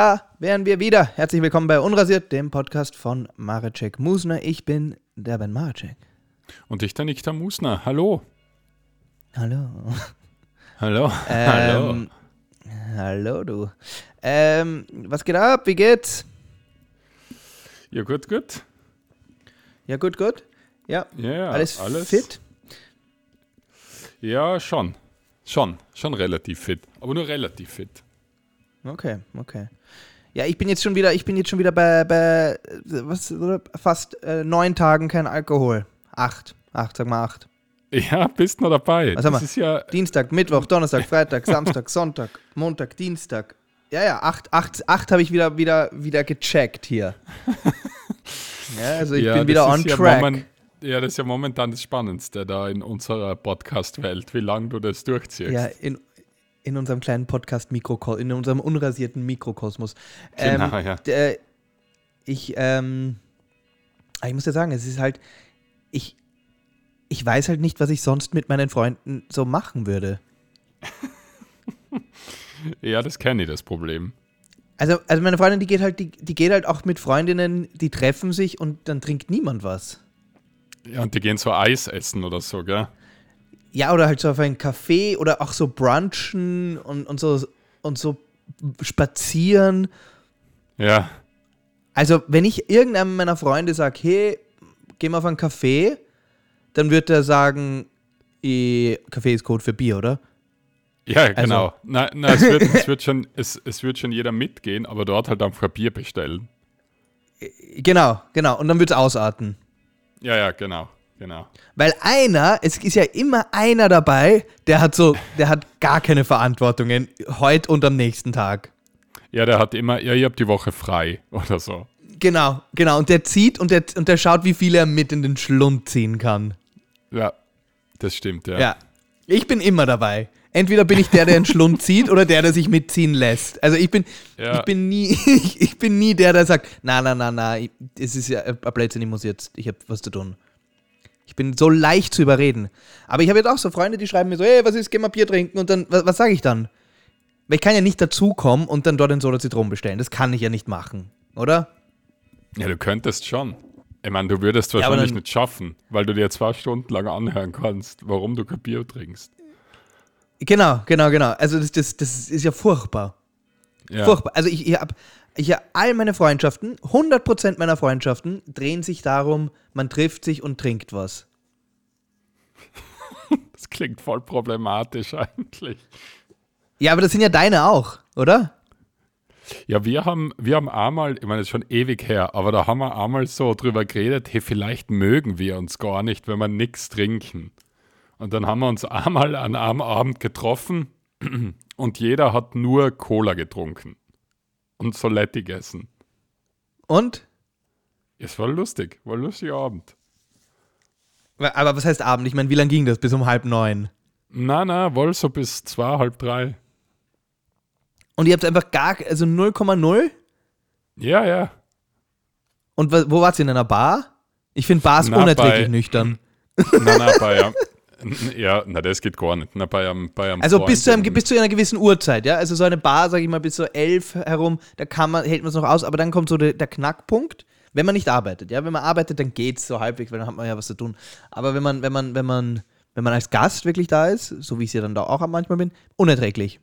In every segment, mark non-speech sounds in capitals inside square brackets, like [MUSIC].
Da wären wir wieder. Herzlich willkommen bei Unrasiert, dem Podcast von Mareczek Musner. Ich bin der Ben Mareczek. Und ich, der Nikta Musner. Hallo. Hallo. Hallo. [LAUGHS] Ähm, hallo, du. Ähm, was geht ab? Wie geht's? Ja, gut, gut. Ja, gut, gut. Ja, Ja, ja, alles, alles fit? Ja, schon. Schon. Schon relativ fit. Aber nur relativ fit. Okay, okay. Ja, ich bin jetzt schon wieder, ich bin jetzt schon wieder bei, bei äh, was, fast äh, neun Tagen kein Alkohol. Acht. Acht, sag mal acht. Ja, bist noch dabei. Was haben das ist ja. Dienstag, Mittwoch, Donnerstag, Freitag, Samstag, [LAUGHS] Sonntag, Montag, Dienstag. Ja, ja, acht, acht, acht habe ich wieder, wieder, wieder gecheckt hier. Ja, also ich ja, bin wieder on ja track. Moment, ja, das ist ja momentan das Spannendste da in unserer Podcast-Welt, wie lange du das durchziehst. Ja, in, in unserem kleinen Podcast Mikrokosmos, in unserem unrasierten Mikrokosmos. Genau, ähm, ja. der, ich, ähm, ah, ich muss ja sagen, es ist halt, ich, ich weiß halt nicht, was ich sonst mit meinen Freunden so machen würde. [LAUGHS] Ja, das kenne ich, das Problem. Also, also meine Freundin, die geht halt, die, die geht halt auch mit Freundinnen, die treffen sich und dann trinkt niemand was. Ja, und die gehen so Eis essen oder so, gell? Ja, oder halt so auf einen Café oder auch so brunchen und, und so und so spazieren. Ja. Also, wenn ich irgendeinem meiner Freunde sage, hey, geh mal auf einen Café, dann wird er sagen, eh, Kaffee ist Code für Bier, oder? Ja, genau. Na, na, es, wird, es, wird schon, es, es wird schon jeder mitgehen, aber dort halt einfach ein Bier bestellen. Genau, genau. Und dann wird es ausarten. Ja, ja, genau. Genau. Weil einer, es ist ja immer einer dabei, der hat so, der hat gar keine Verantwortungen heute und am nächsten Tag. Ja, der hat immer, ja, ich hab die Woche frei oder so. Genau, genau. Und der zieht und der, und der schaut, wie viel er mit in den Schlund ziehen kann. Ja, das stimmt, ja. Ja. Ich bin immer dabei. Entweder bin ich der, der den Schlund [LAUGHS] zieht oder der, der sich mitziehen lässt. Also ich bin, Ja. ich bin nie, [LAUGHS] ich, ich bin nie der, der sagt, na, na, na, na, es ist ja ein Blödsinn, ich muss jetzt, ich habe was zu tun. Ich bin so leicht zu überreden. Aber ich habe jetzt auch so Freunde, die schreiben mir so, hey, was ist, geh mal Bier trinken und dann, was, was sage ich dann? Weil ich kann ja nicht dazukommen und dann dort ein Soda Zitron bestellen. Das kann ich ja nicht machen, oder? Ja, du könntest schon. Ich meine, du würdest wahrscheinlich dann- nicht schaffen, weil du dir zwei Stunden lang anhören kannst, warum du kein Bier trinkst. Genau, genau, genau. Also das, das, das ist ja furchtbar. Ja. Furchtbar. Also ich, ich habe ich hab all meine Freundschaften, 100% meiner Freundschaften drehen sich darum, man trifft sich und trinkt was. [LAUGHS] Das klingt voll problematisch eigentlich. Ja, aber das sind ja deine auch, oder? Ja, wir haben, wir haben einmal, ich meine, das ist schon ewig her, aber da haben wir einmal so drüber geredet, hey, vielleicht mögen wir uns gar nicht, wenn wir nichts trinken. Und dann haben wir uns [LAUGHS] einmal an einem Abend getroffen [CLEARS THROAT] und jeder hat nur Cola getrunken und Soletti gegessen. Und? Es war lustig, war ein lustiger Abend. Aber was heißt Abend? Ich meine, wie lange ging das? Bis um halb neun. Na, na, wohl so bis zwei, halb drei. Und ihr habt einfach gar, also 0,0? Ja, ja. Und wo wart ihr in einer Bar? Ich finde Bars Na, unerträglich bei- nüchtern. Na, na, bei [LAUGHS] ja, na, das geht gar nicht. Na, bei einem, bei einem Also Freund bis zu, einem, in- bis zu einer gewissen Uhrzeit, ja. Also so eine Bar, sag ich mal, bis so elf herum, da kann man, hält man es noch aus, aber dann kommt so der, der Knackpunkt, wenn man nicht arbeitet, ja. Wenn man arbeitet, dann geht's so halbwegs, weil dann hat man ja was zu tun. Aber wenn man, wenn man, wenn man, wenn man als Gast wirklich da ist, so wie ich es ja dann da auch manchmal bin, unerträglich.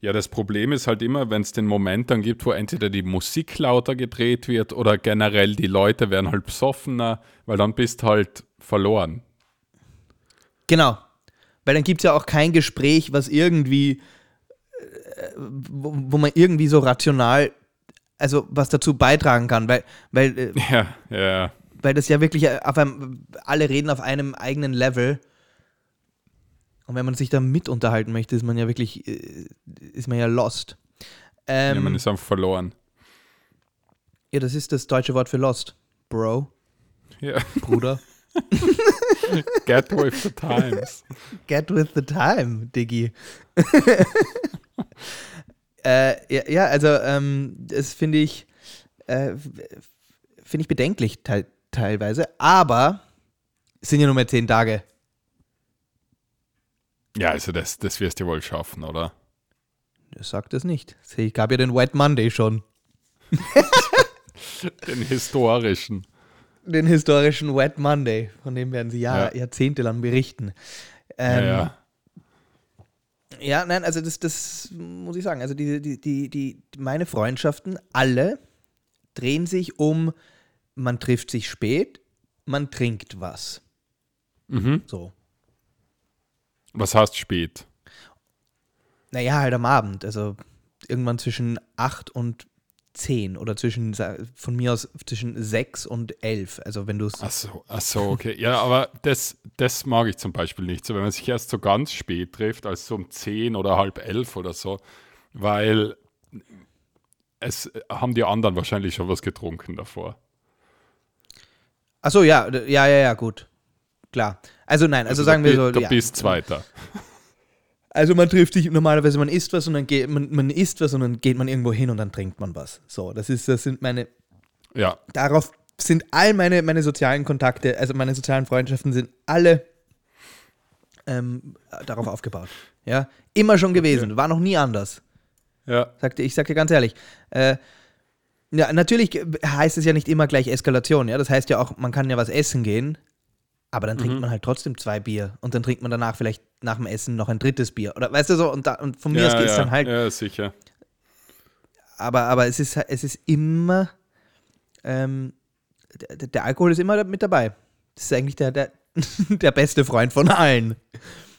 Ja, das Problem ist halt immer, wenn es den Moment dann gibt, wo entweder die Musik lauter gedreht wird oder generell die Leute werden halt besoffener, weil dann bist halt verloren. Genau. Weil dann gibt es ja auch kein Gespräch, was irgendwie, äh, wo, wo man irgendwie so rational, also was dazu beitragen kann, weil, weil äh, [LAUGHS] Ja, ja. weil das ja wirklich auf einem, alle reden auf einem eigenen Level. Und wenn man sich da mit unterhalten möchte, ist man ja wirklich, äh, ist man ja lost. Ähm, ja man ist einfach verloren. ja, das ist das deutsche Wort für lost. Bro, Ja. Bruder. [LAUGHS] [LAUGHS] Get with the times. Get with the time, Diggi. [LAUGHS] äh, ja, ja, also ähm, das finde ich, äh, finde ich bedenklich te teilweise, aber es sind ja nur mehr zehn Tage. Ja, also das, das wirst du wohl schaffen, oder? Das sagt es nicht. Es gab ja den White Monday schon. [LAUGHS] Den historischen. Den historischen White Monday, von dem werden sie Jahr, Ja. jahrzehntelang berichten. Ähm, ja, ja. Ja, nein, also das, das muss ich sagen. Also die, die, die, die, meine Freundschaften, alle drehen sich um, man trifft sich spät, man trinkt was. Mhm. So. Was heißt spät? Naja, halt am Abend. Also irgendwann zwischen 8 und 10 oder zwischen, von mir aus zwischen 6 und 11. Also wenn du es. Ach so, ach so, okay. Ja, aber das, das mag ich zum Beispiel nicht. So, wenn man sich erst so ganz spät trifft, als so um 10 oder halb elf oder so, weil es äh, haben die anderen wahrscheinlich schon was getrunken davor. Achso, ja, d- ja, ja, ja, gut. Klar. Also nein, also, sagen du, wir so. Du ja. bist Zweiter. [LAUGHS] Also man trifft sich normalerweise, man isst was und dann geht man, man isst was und dann geht man irgendwo hin und dann trinkt man was. So, das ist, das sind meine, Ja, darauf sind all meine, meine sozialen Kontakte, also meine sozialen Freundschaften sind alle ähm, darauf aufgebaut. Ja, immer schon gewesen, war noch nie anders. ja, Sagte, ich sag dir ganz ehrlich. Äh, ja, natürlich heißt es ja nicht immer gleich Eskalation, ja. Das heißt ja auch, man kann ja was essen gehen, aber dann trinkt man halt trotzdem zwei Bier und dann trinkt man danach vielleicht nach dem Essen noch ein drittes Bier. Oder weißt du so, und, da, und von mir aus ja, geht es ja, dann halt ja, sicher. aber, aber es ist, es ist immer, ähm, der, der Alkohol ist immer mit dabei. Das ist eigentlich der, der, [LAUGHS] der beste Freund von allen.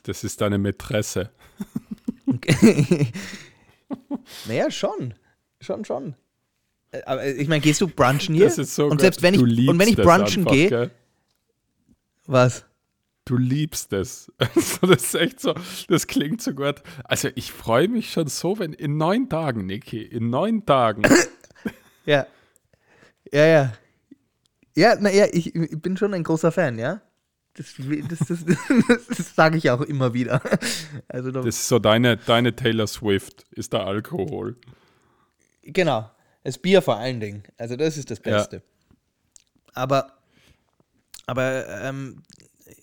Das ist deine Mätresse. [LAUGHS] naja, schon. Schon, schon. Äh, Aber ich meine, gehst du brunchen hier? Das ist so und selbst wenn ich, und wenn ich brunchen gehe? Was? Du liebst es. [LAUGHS] Also das ist echt so, das klingt so gut. Also ich freue mich schon so, wenn in neun Tagen, Niki, in neun Tagen. [LAUGHS] Ja. Ja, ja. Ja, naja, ich, ich bin schon ein großer Fan, ja. Das, das, [LAUGHS] das, das, sage ich auch immer wieder. Also, da, Das ist so deine, deine Taylor Swift, ist der Alkohol. Genau. Das Bier vor allen Dingen. Also das ist das Ja. Beste. Aber, aber, ähm,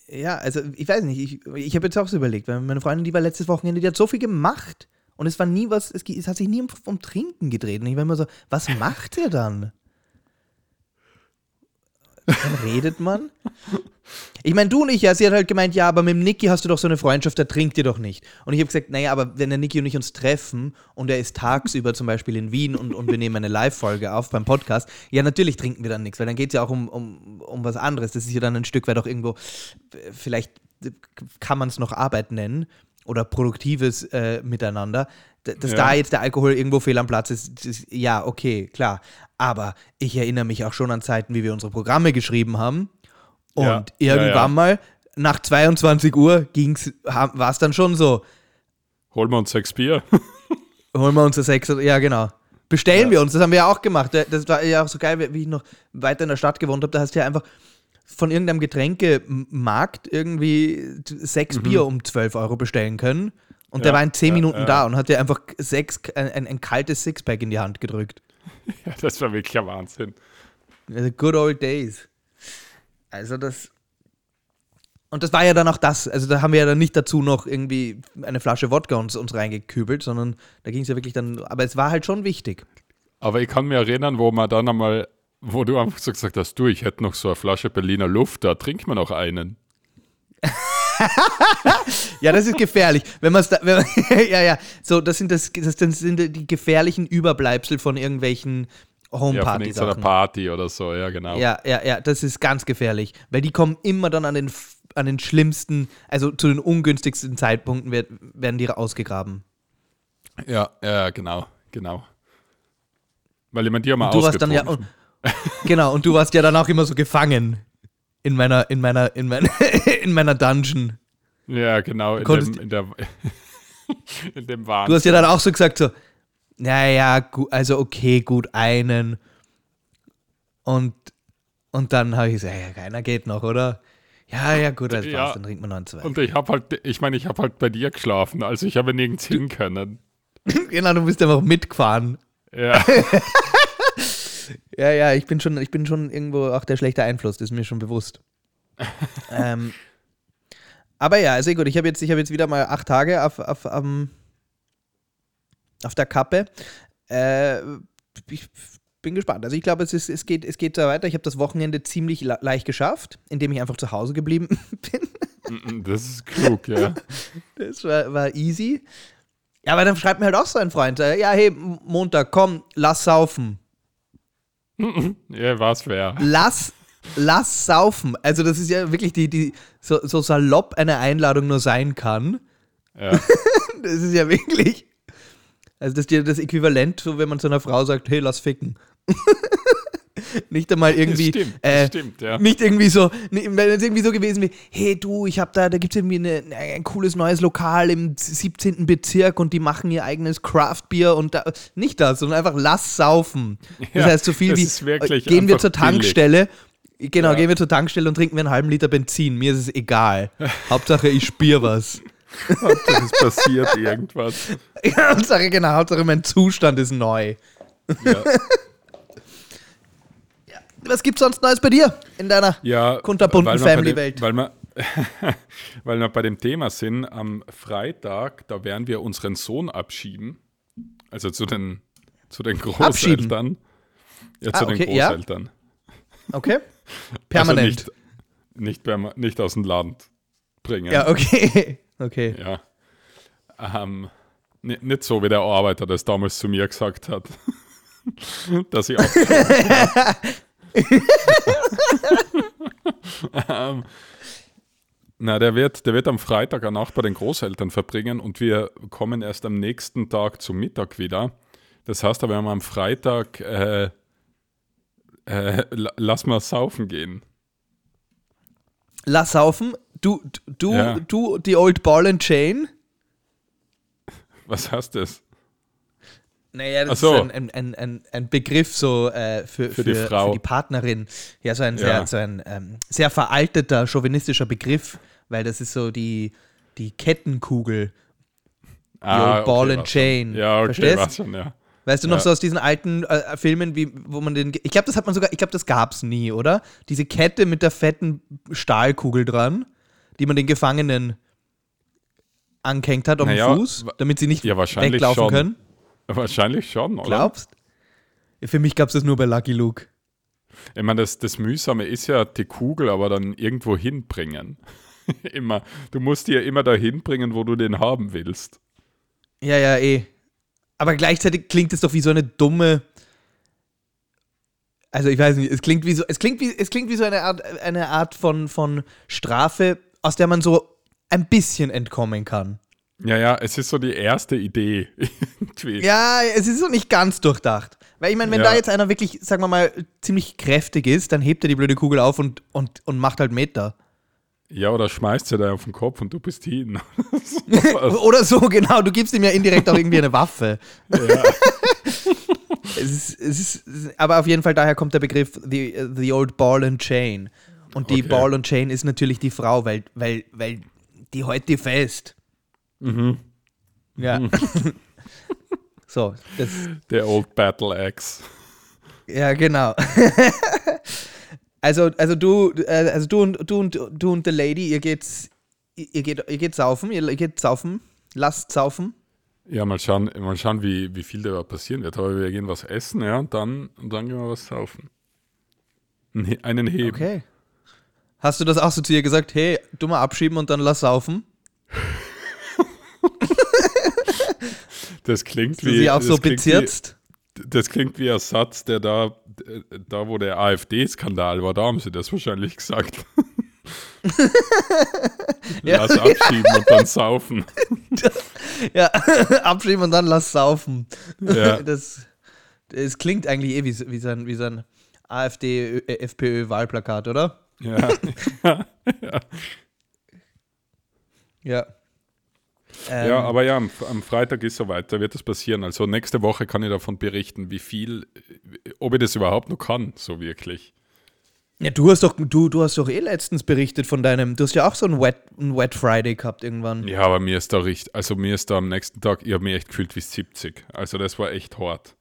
ja, also ich weiß nicht, ich, ich habe jetzt auch so überlegt, weil meine Freundin, die war letztes Wochenende, die hat so viel gemacht und es war nie was, es, es hat sich nie um, um Trinken gedreht. Und ich war immer so, was macht ihr dann? Dann redet man. Ich meine, du und ich, ja, sie hat halt gemeint, ja, aber mit dem Niki hast du doch so eine Freundschaft, der trinkt ihr doch nicht. Und ich habe gesagt, naja, aber wenn der Niki und ich uns treffen und er ist tagsüber zum Beispiel in Wien und, und wir nehmen eine Live-Folge auf beim Podcast, ja, natürlich trinken wir dann nichts, weil dann geht es ja auch um, um, um was anderes. Das ist ja dann ein Stück weit auch irgendwo, vielleicht kann man es noch Arbeit nennen oder produktives äh, Miteinander. Dass Ja. da jetzt der Alkohol irgendwo fehl am Platz ist, das, ja, okay, klar. Aber ich erinnere mich auch schon an Zeiten, wie wir unsere Programme geschrieben haben. Und Ja, irgendwann ja. mal nach 22 Uhr war es dann schon so, Holen wir uns sechs Bier. [LAUGHS] holen wir uns Sechs, ja genau. Bestellen wir uns, das haben wir ja auch gemacht. Das war ja auch so geil, wie ich noch weiter in der Stadt gewohnt habe. Da hast du ja einfach von irgendeinem Getränkemarkt irgendwie sechs Bier um 12 Euro bestellen können. Und der. Ja, war in 10 ja, Minuten ja. da und hat dir einfach sechs, ein, ein, ein kaltes Sixpack in die Hand gedrückt. [LAUGHS] ja, das war wirklich ein Wahnsinn. Also good old days. Also das. Und das war ja dann auch das. Also da haben wir ja dann nicht dazu noch irgendwie eine Flasche Wodka uns, uns reingekübelt, sondern da ging es ja wirklich dann. Aber es war halt schon wichtig. Aber ich kann mich erinnern, wo man dann einmal, wo du einfach so gesagt hast, du, ich hätte noch so eine Flasche Berliner Luft, da trinkt man noch einen. [LAUGHS] [LAUGHS] Ja, das ist gefährlich. Wenn man es da. Man, [LAUGHS] ja, ja. So, das sind, das, das sind die gefährlichen Überbleibsel von irgendwelchen Ja, von irgendeiner. Party oder so, ja, genau. Ja, ja, ja, das ist ganz gefährlich. Weil die kommen immer dann an den, an den schlimmsten, also zu den ungünstigsten Zeitpunkten werd, werden die ausgegraben. Ja, ja, genau, genau. Weil meine, die haben wir du warst dann ja. Und, genau, und du warst ja dann auch immer so gefangen. In meiner, in meiner, in meiner, [LAUGHS] in meiner Dungeon. Ja, genau, in dem, in, der, [LAUGHS] in dem Wahn. Du hast ja dann auch so gesagt, so, naja, also okay, gut, einen. Und, und dann habe ich gesagt, ja, keiner geht noch, oder? Ja, ja, gut, das Ja. dann trinkt man noch einen zwei. Und ich habe halt, ich meine, ich habe halt bei dir geschlafen, also ich habe nirgends hin können. [LAUGHS] genau, du bist einfach mitgefahren. Ja, Ja, ja, ich bin schon, ich bin schon irgendwo auch der schlechte Einfluss, das ist mir schon bewusst. [LAUGHS] ähm, aber ja, also gut, ich habe jetzt, ich hab jetzt wieder mal acht Tage auf, auf, am- auf der Kappe. Äh, ich bin gespannt. Also ich glaube, es, ist, es, geht, es geht da weiter. Ich habe das Wochenende ziemlich leicht geschafft, indem ich einfach zu Hause geblieben [LAUGHS] bin. Das ist klug, ja. [LAUGHS] Das war, war easy. Ja, aber dann schreibt mir halt auch so ein Freund, äh, ja, hey, Montag, komm, lass saufen. [LAUGHS] ja, was wäre. Lass, lass saufen. Also das ist ja wirklich die, die so, so salopp eine Einladung nur sein kann. Ja. [LAUGHS] das ist ja wirklich, also das ist ja das Äquivalent, so wenn man zu einer Frau sagt, hey, lass ficken. Nicht einmal irgendwie. Das stimmt, äh, das stimmt, ja. Nicht irgendwie so, wenn es irgendwie so gewesen wäre, hey du, ich habe da, da gibt es irgendwie eine, ein cooles neues Lokal im 17. Bezirk und die machen ihr eigenes Craftbier und da, nicht das, sondern einfach lass saufen. Das Ja, heißt so viel das wie, gehen wir zur Tankstelle, genau, Ja. gehen wir zur Tankstelle und trinken wir einen halben Liter Benzin. Mir ist es egal. [LAUGHS] Hauptsache ich spüre was. Hauptsache, es passiert irgendwas. [LAUGHS] Hauptsache, genau, Hauptsache mein Zustand ist neu. Ja, Was gibt's sonst Neues bei dir in deiner ja kunterbunten Family-Welt? Weil wir, [LAUGHS] weil wir bei dem Thema sind, am Freitag, da werden wir unseren Sohn abschieben. Also zu den, zu den Abschieben? Großeltern. Ja, Ah, zu den okay, ja. Großeltern. Okay. [LAUGHS] Permanent. Also nicht, nicht, perma nicht aus dem Land bringen. ja, okay. [LAUGHS] Okay. Ja. Ähm, ni- nicht so, wie der Arbeiter das damals zu mir gesagt hat. Dass ich auch. Ähm, na, der wird, der wird am Freitag eine Nacht bei den Großeltern verbringen und wir kommen erst am nächsten Tag zum Mittag wieder. Das heißt, da werden wir am Freitag äh, äh, la- lass mal saufen gehen. Lass saufen. Du, du, Ja. du, die Old Ball and Chain. Was heißt das? Naja, das so. ist ein, ein, ein, ein, Begriff so äh, für, Für die Frau. für die Partnerin. Ja, so ein sehr, Ja. so ein ähm, sehr veralteter, chauvinistischer Begriff, weil das ist so die, die Kettenkugel. Ah, Old Ball and was Chain. Schon. Ja, okay, Verstehst? schon, ja. Weißt du noch Ja. so aus diesen alten äh, Filmen, wie, wo man den. Ich glaube, das hat man sogar, ich glaube, das gab's nie, oder? Diese Kette mit der fetten Stahlkugel dran, die man den Gefangenen angehängt hat am Naja, Fuß, wa- damit sie nicht Ja, wahrscheinlich weglaufen schon. können. Wahrscheinlich schon, oder? Glaubst? Für mich gab's das nur bei Lucky Luke. Ich meine, das, das Mühsame ist ja die Kugel, aber dann irgendwo hinbringen. [LAUGHS] immer. Du musst die ja immer dahin bringen, wo du den haben willst. Ja, ja, eh. Aber gleichzeitig klingt es doch wie so eine dumme. Also ich weiß nicht, es klingt wie so, es klingt wie, es klingt wie so eine Art, eine Art von, von Strafe, aus der man so ein bisschen entkommen kann. Ja, ja, es ist so die erste Idee. [LAUGHS] Ja, es ist so nicht ganz durchdacht. Weil ich meine, wenn Ja. da jetzt einer wirklich, sagen wir mal, ziemlich kräftig ist, dann hebt er die blöde Kugel auf und, und, und macht halt Meter. Ja, oder schmeißt sie da auf den Kopf und du bist hin. [LAUGHS] Oder so, genau. Du gibst ihm ja indirekt auch irgendwie eine Waffe. ja. [LAUGHS] Es ist, es ist, aber auf jeden Fall daher kommt der Begriff the, the old ball and chain. Und die Okay. Ball and Chain ist natürlich die Frau, weil, weil, weil die heute die fest. Mhm. Ja. [LAUGHS] so, das, Der Old Battle Axe. ja, genau. [LAUGHS] also, also du, äh, also du und du und du und der Lady, ihr geht's, ihr geht, ihr geht saufen, ihr geht saufen, lasst saufen. Ja, mal schauen, mal schauen wie, wie viel da passieren wird. Aber wir gehen was essen, ja, und dann, und dann gehen wir was saufen. Ne- Einen heben. Okay. Hast du das auch so zu ihr gesagt, hey, du mal abschieben und dann lass saufen? [LAUGHS] Das klingt wie. sie auch so bezirzt? Wie, das klingt wie ein Satz, der da, da wo der AfD-Skandal war, da haben sie das wahrscheinlich gesagt. [LAUGHS] Ja. Lass abschieben und dann saufen. [LAUGHS] Ja, [LAUGHS] abschieben und dann lass saufen. Ja. Das, das klingt eigentlich eh wie, wie ein, wie so ein AfD-FPÖ-Wahlplakat, oder? Ja. Ja. Ähm, ja, aber ja, am, am Freitag ist soweit, da wird das passieren. Also nächste Woche kann ich davon berichten, wie viel, ob ich das überhaupt noch kann, so wirklich. ja, du hast doch, du, du hast doch eh letztens berichtet von deinem, du hast ja auch so einen Wet, einen Wet Friday gehabt irgendwann. Ja, aber mir ist da richtig, also mir ist da am nächsten Tag, ich habe mich echt gefühlt wie 70. Also das war echt hart.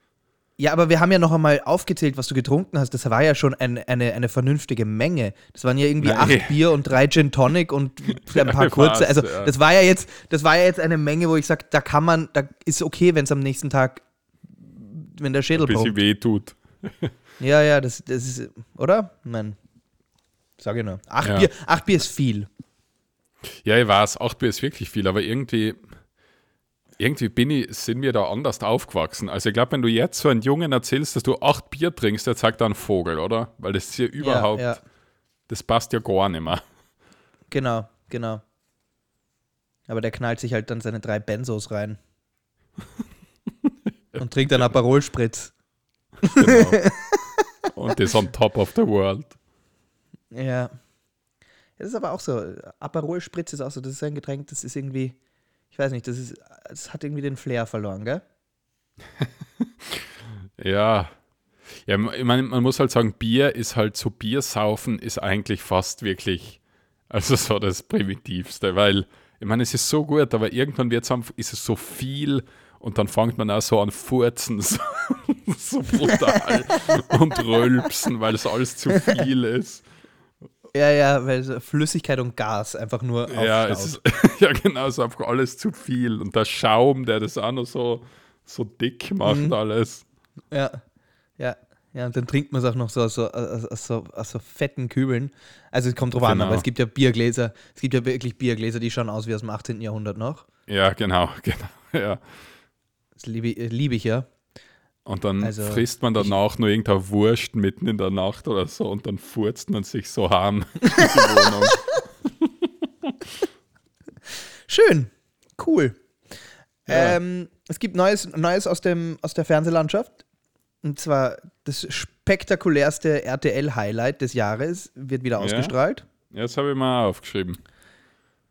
Ja, aber wir haben ja noch einmal aufgezählt, was du getrunken hast. Das war ja schon ein, eine, eine vernünftige Menge. Das waren ja irgendwie Nein. acht Bier und drei Gin Tonic und [LAUGHS] ein paar kurze. Also das war ja jetzt, das war ja jetzt eine Menge, wo ich sage, da kann man, da ist okay, wenn es am nächsten Tag, wenn der Schädel Ein bisschen brummt. weh tut. [LAUGHS] Ja, ja, das, das ist, oder? Nein. Sag ich nur. Acht, Ja. Bier, acht Bier ist viel. Ja, ich weiß, 8 Bier ist wirklich viel, aber irgendwie, irgendwie bin ich, sind wir da anders aufgewachsen. Also ich glaube, wenn du jetzt so einen Jungen erzählst, dass du 8 Bier trinkst, der zeigt da einen Vogel, oder? Weil das ist ja überhaupt, Ja, ja, das passt ja gar nicht mehr. genau, genau. Aber der knallt sich halt dann seine drei Benzos rein. [LAUGHS] und trinkt dann Aperol-Spritz. Genau. Und das on top of the world. Ja. Das ist aber auch so. Aperol Spritz ist auch so. Das ist ein Getränk, das ist irgendwie. Ich weiß nicht, das ist. Es hat irgendwie den Flair verloren, gell? [LAUGHS] Ja. Ja, ich meine, man muss halt sagen, Bier ist halt so, Biersaufen ist eigentlich fast wirklich, also so das Primitivste, weil, ich meine, es ist so gut, aber irgendwann wird's ist es so viel und dann fängt man auch so an furzen, [LAUGHS] so, so brutal [LAUGHS] und rülpsen, weil es alles zu viel ist. Ja, ja, weil Flüssigkeit und Gas einfach nur Ja, ist, [LAUGHS] ja, genau, es ist einfach alles zu viel und der Schaum, der das auch noch so, so dick macht, Mhm. alles. Ja, ja. Ja, und dann trinkt man es auch noch so aus so, aus, so, aus so fetten Kübeln. Also es kommt drauf an, Genau. aber es gibt ja Biergläser, es gibt ja wirklich Biergläser, die schauen aus wie aus dem 18. Jahrhundert noch. Ja, genau, [LAUGHS] genau, ja. Das liebe, äh, liebe ich ja. Und dann Also, frisst man danach nur irgendeine Wurst mitten in der Nacht oder so und dann furzt man sich so harm [LAUGHS] in die Wohnung. Schön, cool. Ja. Ähm, es gibt Neues, Neues aus, dem, aus der Fernsehlandschaft. Und zwar das spektakulärste RTL-Highlight des Jahres wird wieder ausgestrahlt. Ja, das habe ich mal aufgeschrieben.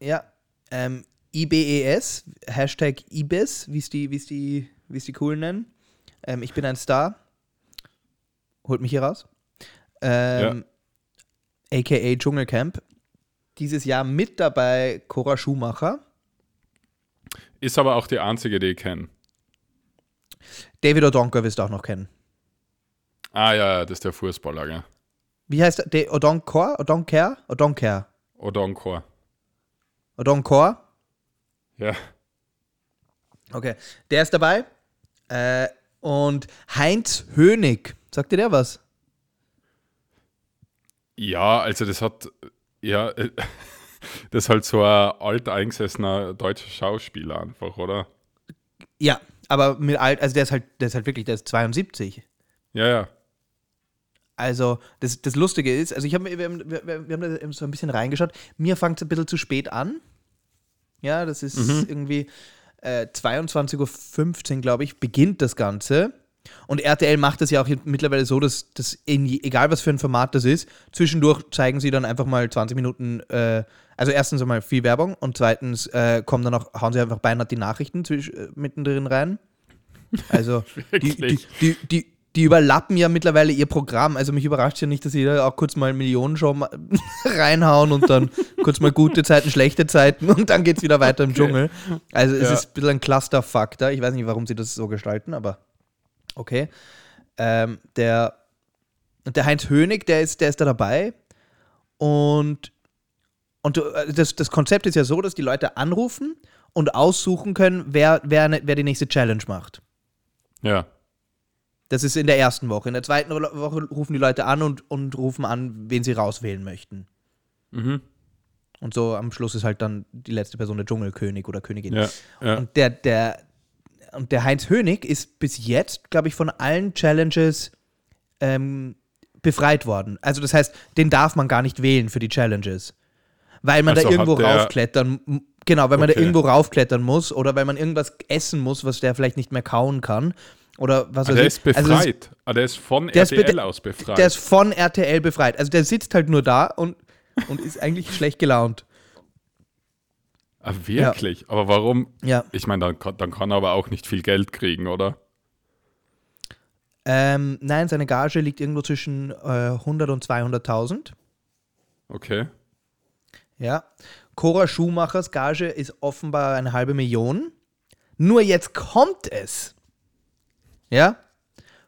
Ja. Ähm, IBES, Hashtag IBES, wie es die, wie's die, wie's die coolen nennen. Ähm, ich bin ein Star. Holt mich hier raus. Ähm, AKA Dschungelcamp. Dieses Jahr mit dabei Cora Schumacher. Ist aber auch die einzige, die ich kenne. David O'Donker wirst du auch noch kennen. Ah ja, das ist der Fußballer, gell? Wie heißt der? De Odonkor? Odonker? Odonker? Oder Encore. Odonkor? Ja. Okay. Der ist dabei. Äh, und Heinz Hönig. Sagt dir der was? Ja, also das hat, ja, [LAUGHS] das ist halt so ein alteingesessener deutscher Schauspieler einfach, oder? Ja, aber mit alt, also der ist halt, der ist halt wirklich, der ist 72. Ja, ja. Also, das, das Lustige ist, also ich habe wir, wir, wir haben da so ein bisschen reingeschaut. Mir fängt es ein bisschen zu spät an. Ja, das ist irgendwie äh, 22.15 Uhr, glaube ich, beginnt das Ganze. Und RTL macht das ja auch mittlerweile so, dass das, in, egal was für ein Format das ist, zwischendurch zeigen sie dann einfach mal 20 Minuten, äh, also erstens einmal viel Werbung und zweitens äh, kommen dann auch, hauen sie einfach beinahe die Nachrichten zwisch, äh, mittendrin rein. Also die, die, die, die, die überlappen ja mittlerweile ihr Programm. Also mich überrascht ja nicht, dass sie da auch kurz mal Millionenshow ma- [LAUGHS] reinhauen und dann kurz mal gute Zeiten, schlechte Zeiten und dann geht es wieder weiter im Dschungel. Also es Ja. ist ein bisschen ein Clusterfuck-da. Ich weiß nicht, warum sie das so gestalten, aber okay. Ähm, der, der Heinz Hönig, der ist, der ist da dabei und, und äh, das, das Konzept ist ja so, dass die Leute anrufen und aussuchen können, wer, wer, wer die nächste Challenge macht. Ja. Das ist in der ersten Woche. In der zweiten Woche rufen die Leute an und, und rufen an, wen sie rauswählen möchten. Mhm. Und so am Schluss ist halt dann die letzte Person der Dschungelkönig oder Königin. Ja. ja. Und der, der, und der Heinz Hönig ist bis jetzt, glaube ich, von allen Challenges ähm, befreit worden. Also das heißt, den darf man gar nicht wählen für die Challenges. Weil man Also da irgendwo raufklettern, genau, weil man da Okay. irgendwo raufklettern muss oder weil man irgendwas essen muss, was der vielleicht nicht mehr kauen kann. Oder was Ah, weiß der ich. ist befreit. Also ah, der ist von Der ist RTL be- aus befreit. der ist von RTL befreit. Also der sitzt halt nur da und, und ist eigentlich [LAUGHS] schlecht gelaunt. ah, wirklich? Aber warum? Ja. Ich meine, dann, kann- dann kann er aber auch nicht viel Geld kriegen, oder? Ähm, nein, seine Gage liegt irgendwo zwischen äh, 100 und 200.000. Okay. Ja. Cora Schumachers Gage ist offenbar eine halbe Million. Nur jetzt kommt es. Ja.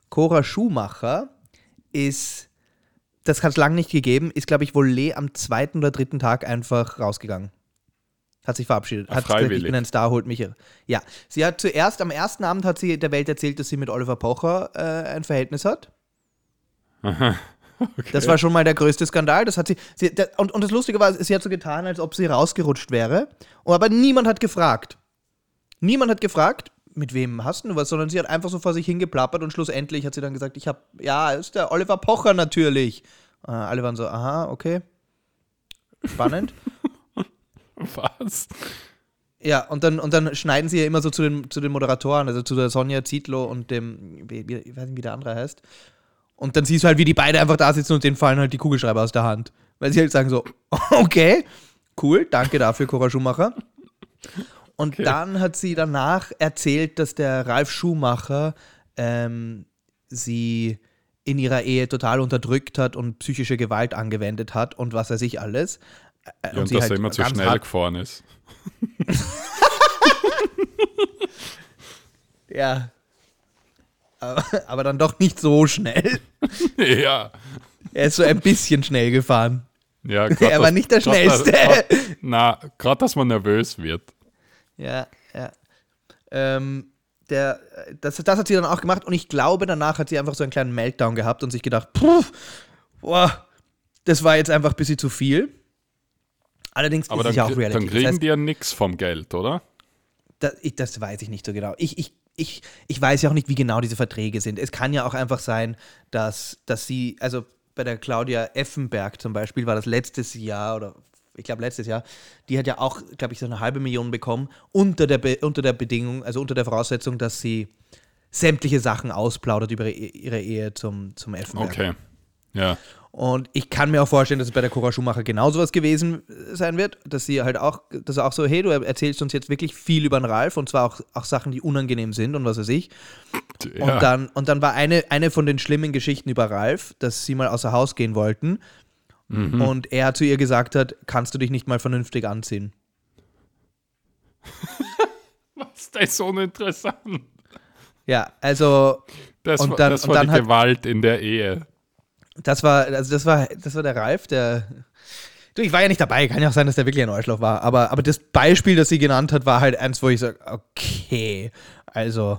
Cora Schumacher ist, das hat es lange nicht gegeben, ist, glaube ich, wohl Lee am zweiten oder dritten Tag einfach rausgegangen. Hat sich verabschiedet. Hat gesagt, ich bin ein Star, holt mich. Ja, sie hat zuerst, am ersten Abend hat sie der Welt erzählt, dass sie mit Oliver Pocher äh, ein Verhältnis hat. [LAUGHS] Das war schon mal der größte Skandal. Das hat sie, sie da, und, und das Lustige war, sie hat so getan, als ob sie rausgerutscht wäre. Aber niemand hat gefragt. Niemand hat gefragt, mit wem hast du was, sondern sie hat einfach so vor sich hingeplappert und schlussendlich hat sie dann gesagt, ich habe, ja, ist der Oliver Pocher natürlich. Äh, alle waren so, aha, okay. Spannend. [LAUGHS] Was? Ja, und dann, und dann schneiden sie ja immer so zu den, zu den Moderatoren, also zu der Sonja Zietlow und dem, ich weiß nicht, wie der andere heißt. Und dann siehst du halt, wie die beide einfach da sitzen und denen fallen halt die Kugelschreiber aus der Hand. Weil sie halt sagen so, [LAUGHS] okay, cool, danke dafür, Cora Schumacher. Und Okay. dann hat sie danach erzählt, dass der Ralf Schumacher ähm, sie in ihrer Ehe total unterdrückt hat und psychische Gewalt angewendet hat und was weiß ich alles. Äh, Ja, und dass halt er immer zu schnell gefahren ist. [LAUGHS] Ja. Aber, aber dann doch nicht so schnell. [LAUGHS] ja. Er ist so ein bisschen schnell gefahren. ja [LAUGHS] grad Er war nicht der grad Schnellste. grad- Na, gerade, dass man nervös wird. Ja, ja. Ähm, der, das, das hat sie dann auch gemacht und ich glaube, danach hat sie einfach so einen kleinen Meltdown gehabt und sich gedacht, puh, boah, das war jetzt einfach ein bisschen zu viel. Allerdings Aber ist es ja auch Reality. dann kriegen das, heißt, die ja nichts vom Geld, oder? das, ich, das weiß ich nicht so genau. Ich, ich, ich, ich weiß ja auch nicht, wie genau diese Verträge sind. Es kann ja auch einfach sein, dass, dass sie, also bei der Claudia Effenberg zum Beispiel war das letztes Jahr oder ich glaube letztes Jahr, die hat ja auch, glaube ich, so eine halbe Million bekommen unter der, Be unter der Bedingung, also unter der Voraussetzung, dass sie sämtliche Sachen ausplaudert über ihre, Ehe zum, zum Effenberg. Okay. Ja. Und ich kann mir auch vorstellen, dass es bei der Cora Schumacher genauso was gewesen sein wird, dass sie halt auch, dass auch so, hey, du erzählst uns jetzt wirklich viel über den Ralf und zwar auch, auch Sachen, die unangenehm sind und was weiß ich. ja. Und dann, und dann war eine, eine von den schlimmen Geschichten über Ralf, dass sie mal außer Haus gehen wollten Mhm. und er zu ihr gesagt hat, kannst du dich nicht mal vernünftig anziehen? [LAUGHS] Was, das ist uninteressant. Ja, also Das, Und war, dann- das und war dann die hat- Gewalt in der Ehe. das war, also das war, das war der Ralf, der. Du, ich war ja nicht dabei, kann ja auch sein, dass der wirklich ein Arschloch war. Aber, aber das Beispiel, das sie genannt hat, war halt eins, wo ich sage, okay, also.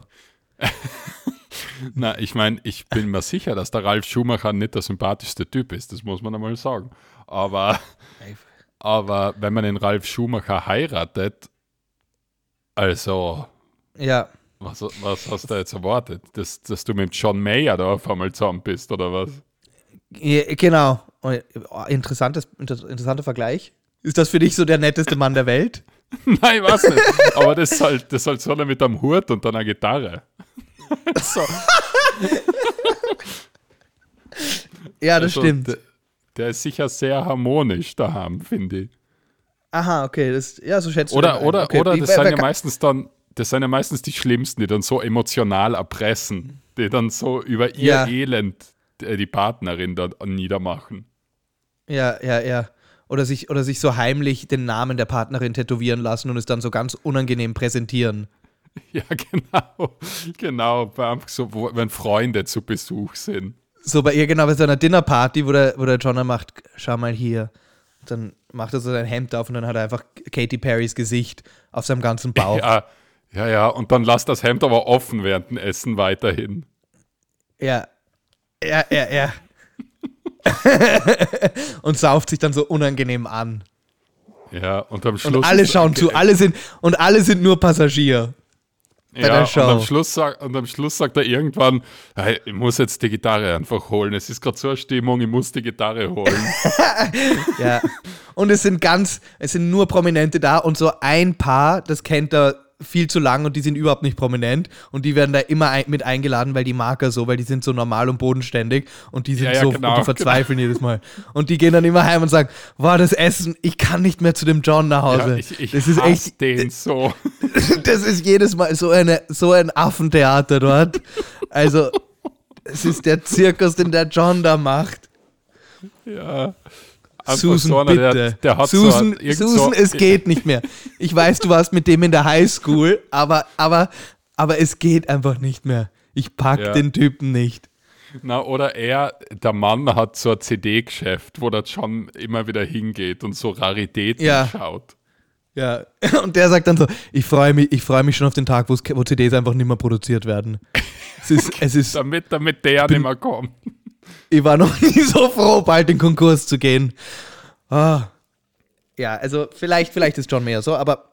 [LAUGHS] Na, ich meine, ich bin mir sicher, dass der Ralf Schumacher nicht der sympathischste Typ ist, das muss man einmal sagen. Aber, aber wenn man den Ralf Schumacher heiratet, also, Ja, was, was hast du jetzt erwartet? Dass, dass du mit John Mayer da auf einmal zusammen bist, oder was? Ja, genau. Oh, Interessantes, inter- interessanter Vergleich. Ist das für dich so der netteste Mann der Welt? [LAUGHS] Nein, weiß nicht. Aber das ist halt, das ist halt so einer mit einem Hut und einer Gitarre. [LAUGHS] so. [LAUGHS] Ja, das Also, stimmt. Der, ist sicher sehr harmonisch daheim, finde ich. Aha, okay, das, ja, so schätzt Oder, oder, okay. oder das sind ja meistens dann, das sind ja meistens die Schlimmsten, die dann so emotional erpressen, die dann so über ihr Ja. Elend äh, die Partnerin dann niedermachen. Ja, ja, ja. Oder sich, oder sich so heimlich den Namen der Partnerin tätowieren lassen und es dann so ganz unangenehm präsentieren. [LAUGHS] Ja, genau. Genau, so, wo, wenn Freunde zu Besuch sind. So bei ihr genau bei so einer Dinnerparty, wo der, wo der John dann macht, schau mal hier. Dann macht er so sein Hemd auf und dann hat er einfach Katy Perrys Gesicht auf seinem ganzen Bauch. Ja, ja, ja, und dann lass das Hemd aber offen während dem Essen weiterhin. Ja. Ja, ja, ja. [LAUGHS] und sauft sich dann so unangenehm an. Ja, und am Schluss. Und alle schauen zu, alle sind, und alle sind nur Passagier. Bei ja, der Show. Und am, Schluss sagt, und am Schluss sagt er irgendwann: hey, Ich muss jetzt die Gitarre einfach holen. Es ist gerade so eine Stimmung, ich muss die Gitarre holen. [LAUGHS] Ja. Und es sind ganz, es sind nur Prominente da und so ein Paar, das kennt er viel zu lang und die sind überhaupt nicht prominent und die werden da immer ein, mit eingeladen, weil die Marker so, weil die sind so normal und bodenständig und die sind Ja, ja, so genau, und die verzweifeln jedes Mal. Und die gehen dann immer heim und sagen, war das Essen, ich kann nicht mehr zu dem John nach Hause. ja, ich ich das ist echt, den so. [LAUGHS] das ist jedes Mal so, eine, so ein Affentheater dort. Also, es ist der Zirkus, den der John da macht. Ja. Susan, so einer, bitte. Der, der hat Susan, so, Susan, so, es [LAUGHS] geht nicht mehr. Ich weiß, du warst mit dem in der Highschool, aber, aber, aber es geht einfach nicht mehr. Ich pack Ja. den Typen nicht. Na, oder er, der Mann hat so ein CD-Geschäft, wo der John immer wieder hingeht und so Raritäten Ja. schaut. Ja, [LAUGHS] und der sagt dann so, ich freue mich, ich freue mich schon auf den Tag, wo CDs einfach nicht mehr produziert werden. Es ist, es ist, [LAUGHS] Damit, damit der nicht mehr kommt. Ich war noch [LAUGHS] nie so froh, bald in Konkurs zu gehen. Ah. Ja, also vielleicht, vielleicht ist John Mayer so, aber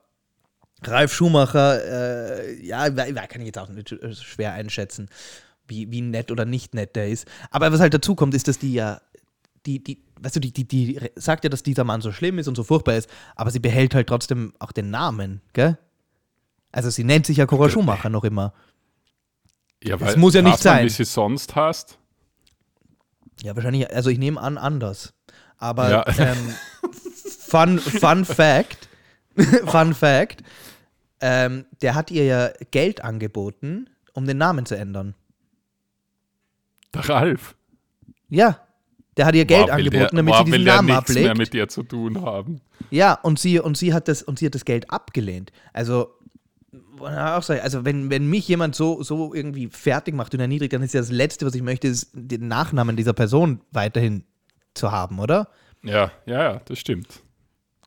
Ralf Schumacher, äh, ja, kann ich jetzt auch nicht äh, schwer einschätzen, wie, wie nett oder nicht nett der ist. Aber was halt dazu kommt, ist, dass die ja, die, die, weißt du, die, die, die sagt ja, dass dieser Mann so schlimm ist und so furchtbar ist, aber sie behält halt trotzdem auch den Namen, gell? Also sie nennt sich ja Cora Schumacher noch immer. Ja, Es muss ja nicht sein. Wie sie sonst hast. Ja, wahrscheinlich, also ich nehme an, anders. Aber Ja. ähm, fun, fun Fact, [LAUGHS] Fun Fact, ähm, der hat ihr ja Geld angeboten, um den Namen zu ändern. Der Ralf. Ja, der hat ihr Geld will angeboten, der, damit boah, sie diesen Namen nichts mehr ablegt. mit dir zu tun haben. Ja, und sie, und sie hat das, und sie hat das Geld abgelehnt. Also, auch sagen, also wenn, wenn mich jemand so, so irgendwie fertig macht und erniedrigt, dann ist ja das Letzte, was ich möchte, ist, den Nachnamen dieser Person weiterhin zu haben, oder? Ja, ja, ja, das stimmt.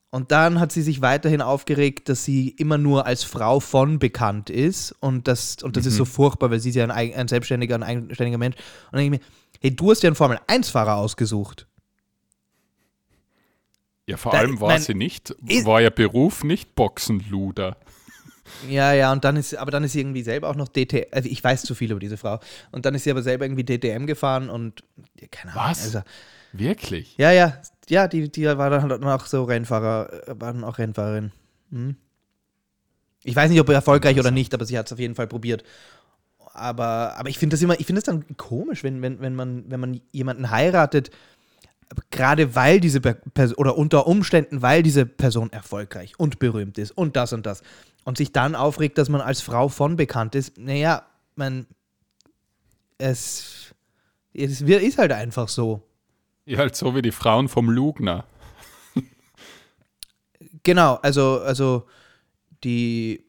Und dann hat sie sich weiterhin aufgeregt, dass sie immer nur als Frau von bekannt ist. Und das, und das ist so furchtbar, weil sie ist ja ein, ein selbstständiger, ein eigenständiger Mensch. Und dann denke ich mir, hey, du hast ja einen Formel-1-Fahrer ausgesucht. Ja, vor Da- allem war mein- sie nicht, war ihr Beruf nicht Boxenluder. Ja, ja, und dann ist, aber dann ist sie irgendwie selber auch noch DTM, also ich weiß zu viel über diese Frau. Und dann ist sie aber selber irgendwie DTM gefahren und, ja, keine Ahnung. Was? Also, Wirklich? ja, ja, ja, die, die war dann halt auch so Rennfahrer, äh, war dann auch Rennfahrerin. Hm. Ich weiß nicht, ob erfolgreich oder nicht, aber sie hat es auf jeden Fall probiert. Aber, aber ich finde das immer, ich finde das dann komisch, wenn, wenn, wenn, man, wenn man jemanden heiratet, gerade weil diese Person oder unter Umständen, weil diese Person erfolgreich und berühmt ist und das und das und sich dann aufregt, dass man als Frau von bekannt ist. Naja, man, es, es ist halt einfach so. Ja, halt so wie die Frauen vom Lugner. [LAUGHS] Genau, also, also die,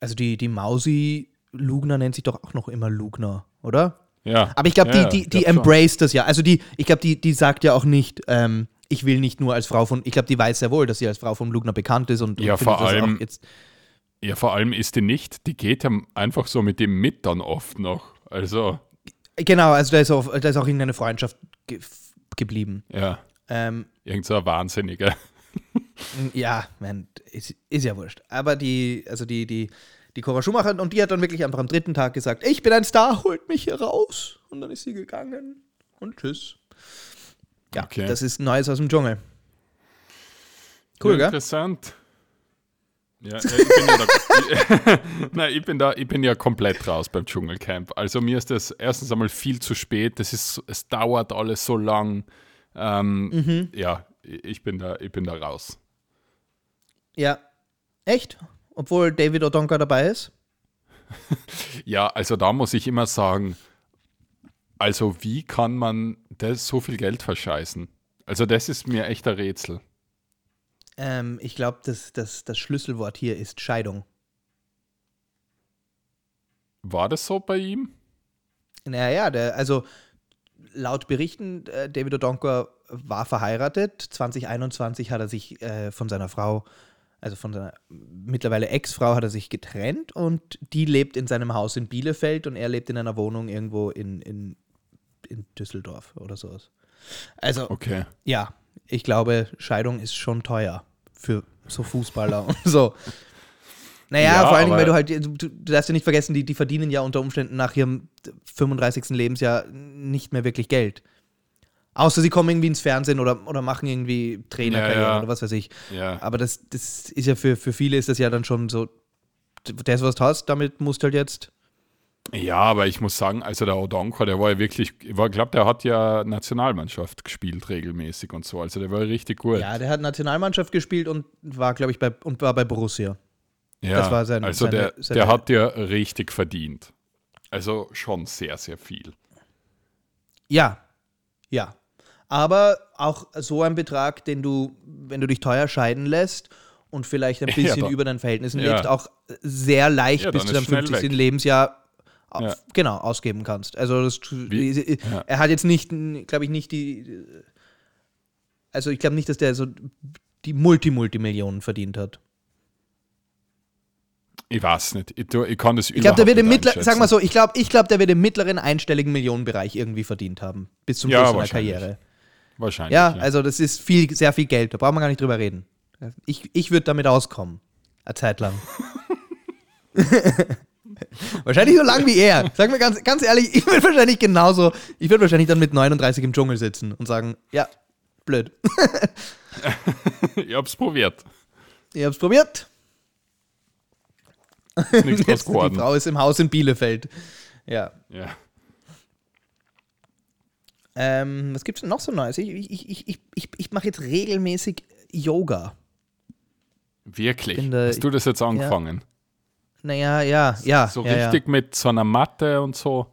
also die, die Mausi Lugner nennt sich doch auch noch immer Lugner, oder? Ja. Aber ich glaube, ja, die, die, die glaub embrace das ja. Also die, ich glaube, die, die sagt ja auch nicht, ähm, ich will nicht nur als Frau von, ich glaube, die weiß sehr wohl, dass sie als Frau von Lugner bekannt ist und, Ja, und vor allem- jetzt, Ja, vor allem ist die nicht, die geht ja einfach so mit dem mit dann oft noch. Also, Genau, also da ist auch, da ist auch irgendeine Freundschaft ge geblieben. ja, Ähm, irgend so ein Wahnsinniger. ja, man, ist, ist ja wurscht. Aber die, also die, die, die Cora Schumacher, und die hat dann wirklich einfach am dritten Tag gesagt, ich bin ein Star, holt mich hier raus. Und dann ist sie gegangen und tschüss. Ja, Okay. das ist Neues aus dem Dschungel. Cool, ja, gell? Interessant. Ja, ich bin ja da, [LAUGHS] Nein, ich bin da, ich bin ja komplett raus beim Dschungelcamp. Also mir ist das erstens einmal viel zu spät. Das ist, es dauert alles so lang. Ähm, Mhm. Ja, ich bin da, ich bin da raus. Ja. Echt? Obwohl David Odonka dabei ist? [LAUGHS] Ja, also da muss ich immer sagen, also wie kann man das so viel Geld verscheißen? Also das ist mir echt ein Rätsel. Ähm, ich glaube, das, das, das Schlüsselwort hier ist Scheidung. War das so bei ihm? Naja, der, also laut Berichten, äh, David Odonka war verheiratet. 2021 hat er sich äh, von seiner Frau, also von seiner mittlerweile Ex-Frau, hat er sich getrennt und die lebt in seinem Haus in Bielefeld und er lebt in einer Wohnung irgendwo in, in, in Düsseldorf oder sowas. Also, Okay. ja, ich glaube, Scheidung ist schon teuer für so Fußballer und so. Naja, Ja, vor allen Dingen, aber- weil du halt, du, du darfst ja nicht vergessen, die, die verdienen ja unter Umständen nach ihrem 35. Lebensjahr nicht mehr wirklich Geld. Außer sie kommen irgendwie ins Fernsehen oder, oder machen irgendwie Trainerkarriere Ja, ja. oder was weiß ich. Ja. Aber das, das ist ja für, für viele ist das ja dann schon so, das, was du hast, damit musst du halt jetzt. Ja, aber ich muss sagen, also der Odonko, der war ja wirklich, ich glaube, der hat ja Nationalmannschaft gespielt regelmäßig und so. Also der war richtig gut. Ja, der hat Nationalmannschaft gespielt und war, glaube ich, bei, und war bei Borussia. Ja, das war sein- also seine- der, seine- der hat ja richtig verdient. Also schon sehr, sehr viel. Ja, ja. Aber auch so ein Betrag, den du, wenn du dich teuer scheiden lässt und vielleicht ein [LAUGHS] Ja, bisschen da- über deinen Verhältnissen Ja. lebst, auch sehr leicht Ja, bis zu deinem ist schnell 50. weg. Lebensjahr Ja. genau ausgeben kannst. Also das, ja. er hat jetzt nicht, glaube ich, nicht die. Also ich glaube nicht, dass der so die Multi-Multimillionen verdient hat. Ich weiß nicht. Ich, ich kann das Ich glaube, der wird im mittleren, mittleren, sag mal so, ich glaube, ich glaube, der wird im mittleren einstelligen Millionenbereich irgendwie verdient haben. Bis zum Ja, Schluss seiner. Karriere. Wahrscheinlich. Ja, also das ist viel, sehr viel Geld. Da brauchen wir gar nicht drüber reden. Ich, ich würde damit auskommen. Eine Zeit lang. [LAUGHS] [LAUGHS] [LAUGHS] wahrscheinlich so lang wie er. Sag mir ganz, ganz ehrlich, ich würde wahrscheinlich genauso, ich würde wahrscheinlich dann mit 39 im Dschungel sitzen und sagen, ja, blöd. [LAUGHS] ich hab's probiert. Ich hab's probiert. Nichts [LAUGHS] Jetzt, die. Frau ist im Haus in Bielefeld. Ja. Ja. Ähm, was gibt's denn noch so Neues? Ich, ich, ich, ich, ich, ich mache jetzt regelmäßig Yoga. Wirklich. da- Hast du das jetzt angefangen? Naja, ja, ja. so ja, richtig mit so einer Matte und so.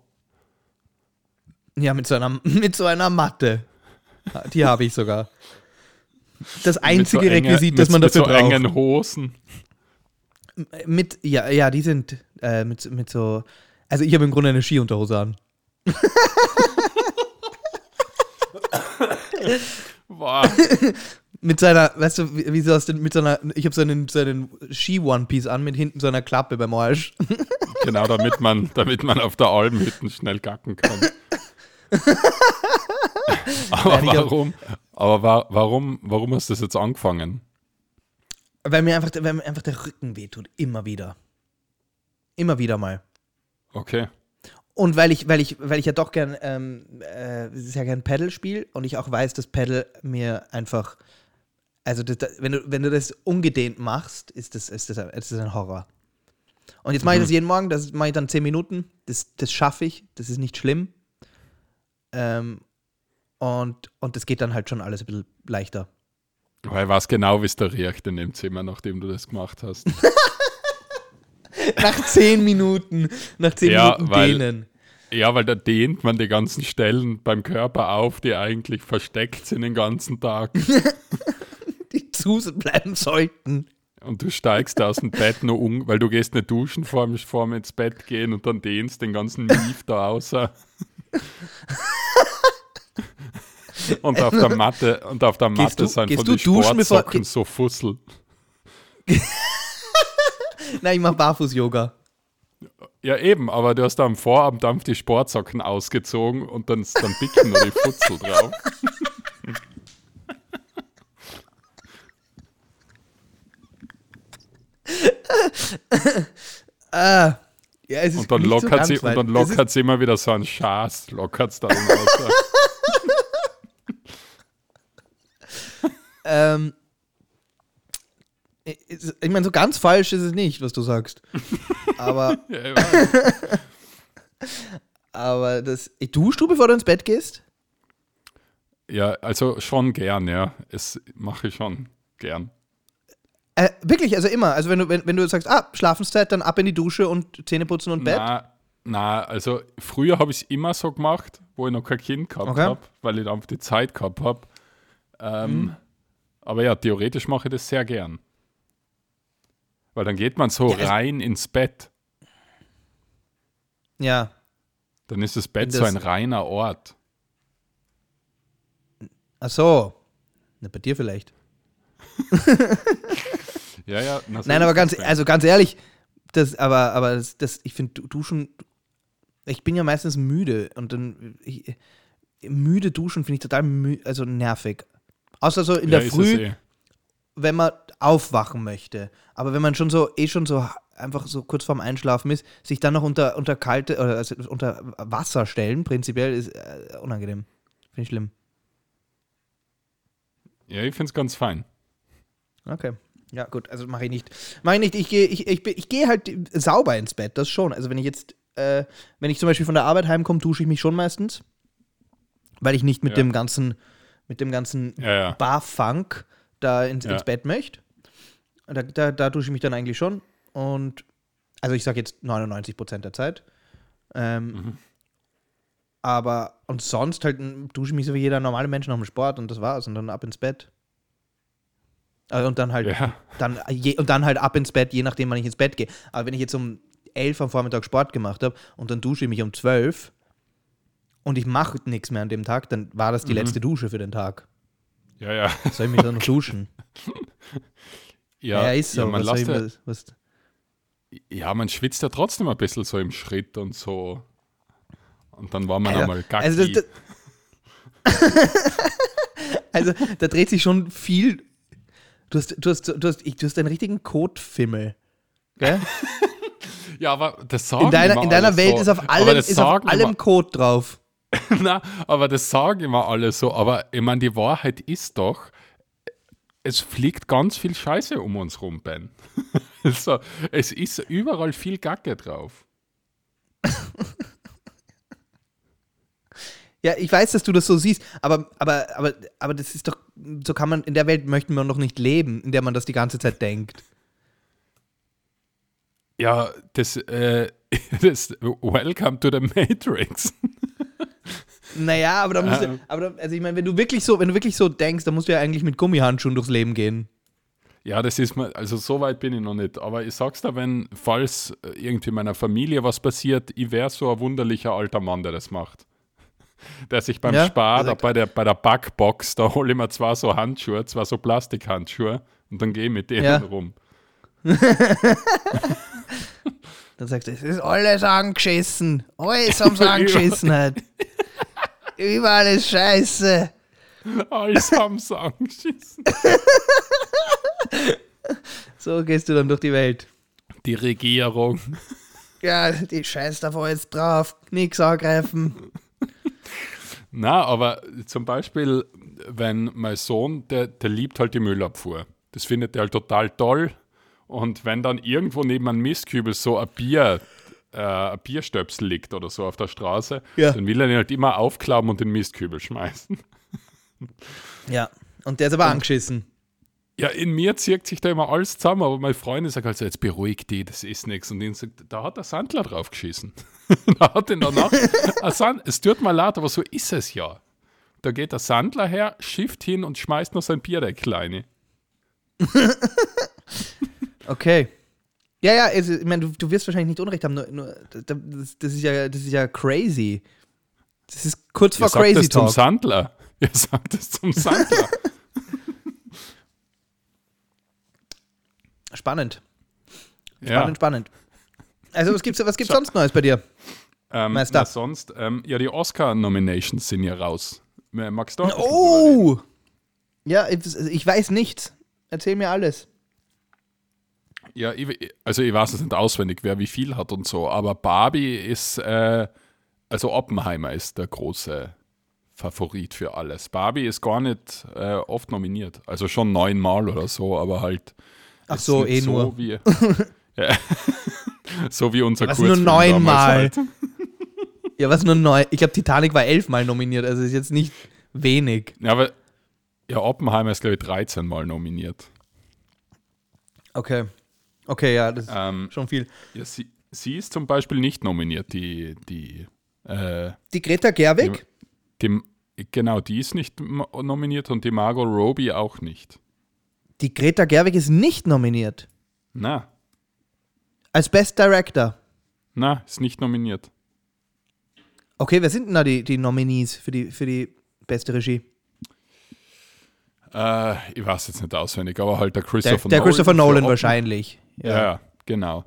Ja, ja mit, so einer, [LAUGHS] mit so einer Matte. Die habe ich sogar. Das einzige mit so enge- Requisit, das mit, man mit dafür so braucht. engen Hosen. Mit, ja, ja, die sind äh, mit, mit so. Also ich habe im Grunde eine Skiunterhose an. Wow. [LAUGHS] Mit seiner, weißt du, wie, wie so aus den, mit so einer, ich habe so einen, so einen Ski-One-Piece an mit hinten so einer Klappe beim Arsch. [LAUGHS] genau, damit man, damit man auf der Alm hinten schnell gacken kann. [LAUGHS] Aber Nein, warum? Aber wa warum, warum hast du das jetzt angefangen? Weil mir einfach, weil mir einfach der Rücken wehtut. Immer wieder. Immer wieder mal. Okay. Und weil ich, weil ich, weil ich ja doch gern, ähm, äh, sehr gern Paddle spiele und ich auch weiß, dass Paddle mir einfach, also das, das, wenn, du, wenn du das ungedehnt machst, ist das, ist das, ist das ein Horror. Und jetzt mache ich das jeden Morgen, das mache ich dann 10 Minuten, das, das schaffe ich, das ist nicht schlimm. Ähm, und, und das geht dann halt schon alles ein bisschen leichter. Weil weiß genau, wie es da riecht in dem Zimmer, nachdem du das gemacht hast. [LAUGHS] Nach 10 Minuten, nach 10 Ja, Minuten weil- dehnen. Ja, weil da dehnt man die ganzen Stellen beim Körper auf, die eigentlich versteckt sind den ganzen Tag. [LAUGHS] Zu bleiben sollten. Und du steigst aus dem Bett nur um, weil du gehst nicht duschen vor dem, vor dem ins Bett gehen und dann dehnst den ganzen Mief da außer. und auf der Matte, und auf der Matte du- sind gehst von du den Sportsocken so Fussel. [LAUGHS] Nein, ich mache Barfuß-Yoga. Ja, eben, aber du hast da am Vorabend die Sportsocken ausgezogen und dann, dann bicken nur die Futzel drauf. Ah. Ja, es ist Und dann lockert sie, und dann lockert sie immer wieder so einen Schaß, lockert es dann raus. Ähm, ich meine, so ganz falsch ist es nicht, was du sagst. Aber, aber das. Duschst du, bevor du ins Bett gehst? ja, also schon gern, ja. Es mache ich schon gern. Äh, wirklich, also immer. Also wenn du, wenn, wenn du sagst, ah, Schlafenszeit, dann ab in die Dusche und Zähne putzen und Bett. Na, na, also früher habe ich es immer so gemacht, wo ich noch kein Kind gehabt Okay. habe, weil ich einfach die Zeit gehabt habe. Ähm, Mhm. Aber ja, theoretisch mache ich das sehr gern. Weil dann geht man so Ja, es- rein ins Bett. Ja. Dann ist das Bett Und so das- ein reiner Ort. Ach so. Na, bei dir vielleicht. [LAUGHS] Ja, ja. na, so Nein, aber ganz, also ganz ehrlich, das, aber, aber das, das ich finde, Duschen, ich bin ja meistens müde und dann, ich, müde duschen finde ich total mü also nervig. Außer so in ja, der Früh, eh. wenn man aufwachen möchte. Aber wenn man schon so, eh schon so einfach so kurz vorm Einschlafen ist, sich dann noch unter, unter kalte oder also unter Wasser stellen, prinzipiell ist äh, unangenehm. Finde ich schlimm. Ja, ich finde es ganz fein. Okay. Ja, gut, also mache ich nicht. Mache ich nicht. Ich gehe ich, ich, ich geh halt sauber ins Bett, das schon. Also wenn ich jetzt, äh, wenn ich zum Beispiel von der Arbeit heimkomme, dusche ich mich schon meistens. Weil ich nicht mit Ja. dem ganzen, mit dem ganzen Ja, ja. Barfunk da ins, ins Bett möchte. Da, da, da dusche ich mich dann eigentlich schon. Und also ich sage jetzt 99 Prozent der Zeit. Ähm, Mhm. Aber und sonst halt dusche ich mich so wie jeder normale Mensch nach dem Sport und das war's. Und dann ab ins Bett. Also und dann halt Ja. dann, je, und dann halt ab ins Bett, je nachdem, wann ich ins Bett gehe. Aber wenn ich jetzt um elf am Vormittag Sport gemacht habe und dann dusche ich mich um zwölf und ich mache nichts mehr an dem Tag, dann war das die Mhm. letzte Dusche für den Tag. Ja, ja. Soll ich mich dann noch [LAUGHS] duschen? Ja, ist so. Ja, man, was ja, was, was, ja, man schwitzt ja trotzdem ein bisschen so im Schritt und so. Und dann war man Alter, einmal gacki. also, [LAUGHS] also da dreht sich schon viel. Du hast, du hast, du hast, du hast einen richtigen Kotfimmel. Gell? [LAUGHS] ja, aber das sagen In deiner, immer in deiner Welt so. ist auf allem, ist auf allem Kot drauf. [LAUGHS] Na, aber das sagen immer alle so. Aber ich meine, die Wahrheit ist doch, es fliegt ganz viel Scheiße um uns rum, Ben. [LAUGHS] also, es ist überall viel Gacke drauf. Ja, ich weiß, dass du das so siehst, aber, aber, aber, aber das ist doch, so kann man, in der Welt möchten wir noch nicht leben, in der man das die ganze Zeit denkt. Ja, das, äh, [LAUGHS] das Welcome to the Matrix. [LAUGHS] Naja, aber da musst du, aber da, also ich meine, wenn du wirklich so, wenn du wirklich so denkst, dann musst du ja eigentlich mit Gummihandschuhen durchs Leben gehen. Ja, das ist mir, also so weit bin ich noch nicht. Aber ich sag's dir, wenn, falls äh, irgendwie meiner Familie was passiert, ich wäre so ein wunderlicher alter Mann, der das macht. [LAUGHS] Der sich beim Ja, Spar, da also- bei der, bei der Backbox, da hole ich mir zwar so Handschuhe, zwar so Plastikhandschuhe und dann gehe ich mit denen Ja. rum. [LAUGHS] Dann sagst du, es ist alles angeschissen. Alles haben sie [LAUGHS] angeschissen hat. Überall ist Scheiße. Alles haben sie angeschissen. So gehst du dann durch die Welt. Die Regierung. Ja, die Scheiß da jetzt drauf. Nix angreifen. Na, aber zum Beispiel, wenn mein Sohn, der, der liebt halt die Müllabfuhr. Das findet er halt total toll. Und wenn dann irgendwo neben einem Mistkübel so ein Bier, äh, ein Bierstöpsel liegt oder so auf der Straße, Ja. dann will er ihn halt immer aufklappen und den Mistkübel schmeißen. Ja. Und der ist aber angeschissen. Ja, in mir zieht sich da immer alles zusammen, aber meine Freundin sagt also, jetzt beruhig die, das ist nichts. Und sagt, da hat der Sandler drauf geschissen. [LAUGHS] da hat ihn danach, Sand, es tut mir leid, aber so ist es ja. Da geht der Sandler her, schifft hin und schmeißt noch sein Bierdeckel rein. [LAUGHS] Okay. Ja, ja, also, ich meine, du, du wirst wahrscheinlich nicht Unrecht haben, nur, nur das, das, ist ja, das ist ja crazy. Das ist kurz vor sagt Crazy zum Talk. Sandler. Ihr sagt es zum Sandler. Spannend. ja. Spannend, spannend. Also, was gibt's, was gibt's sonst Neues bei dir? Ähm, Meister. sonst, ähm, ja, die Oscar-Nominations sind ja raus. Äh, Magst du? auch Oh! Ja, ich, ich weiß nichts. Erzähl mir alles. Ja, ich, also ich weiß es nicht auswendig, wer wie viel hat und so, aber Barbie ist, äh, also Oppenheimer ist der große Favorit für alles. Barbie ist gar nicht äh, oft nominiert, also schon neunmal oder so, aber halt. Ach ist so, eh nur. Wie, ja, [LAUGHS] so wie unser Was, nur Kurzfilm damals neunmal? Halt. Ja, was nur neu. Ich glaube, Titanic war elfmal nominiert, also ist jetzt nicht wenig. Ja, aber ja, Oppenheimer ist, glaube ich, 13 Mal nominiert. Okay. Okay, ja, das ist Ähm, schon viel. ja, sie, sie ist zum Beispiel nicht nominiert, die, die äh, Die Greta Gerwig? Die, genau, die ist nicht nominiert und die Margot Robbie auch nicht. Die Greta Gerwig ist nicht nominiert. Na, Als Best Director. na, ist nicht nominiert. Okay, wer sind denn da die, die Nominees für die, für die beste Regie? Äh, ich weiß jetzt nicht auswendig, aber halt der Der, Christopher der Nolan. Christopher für Nolan wahrscheinlich. Ja, ja genau.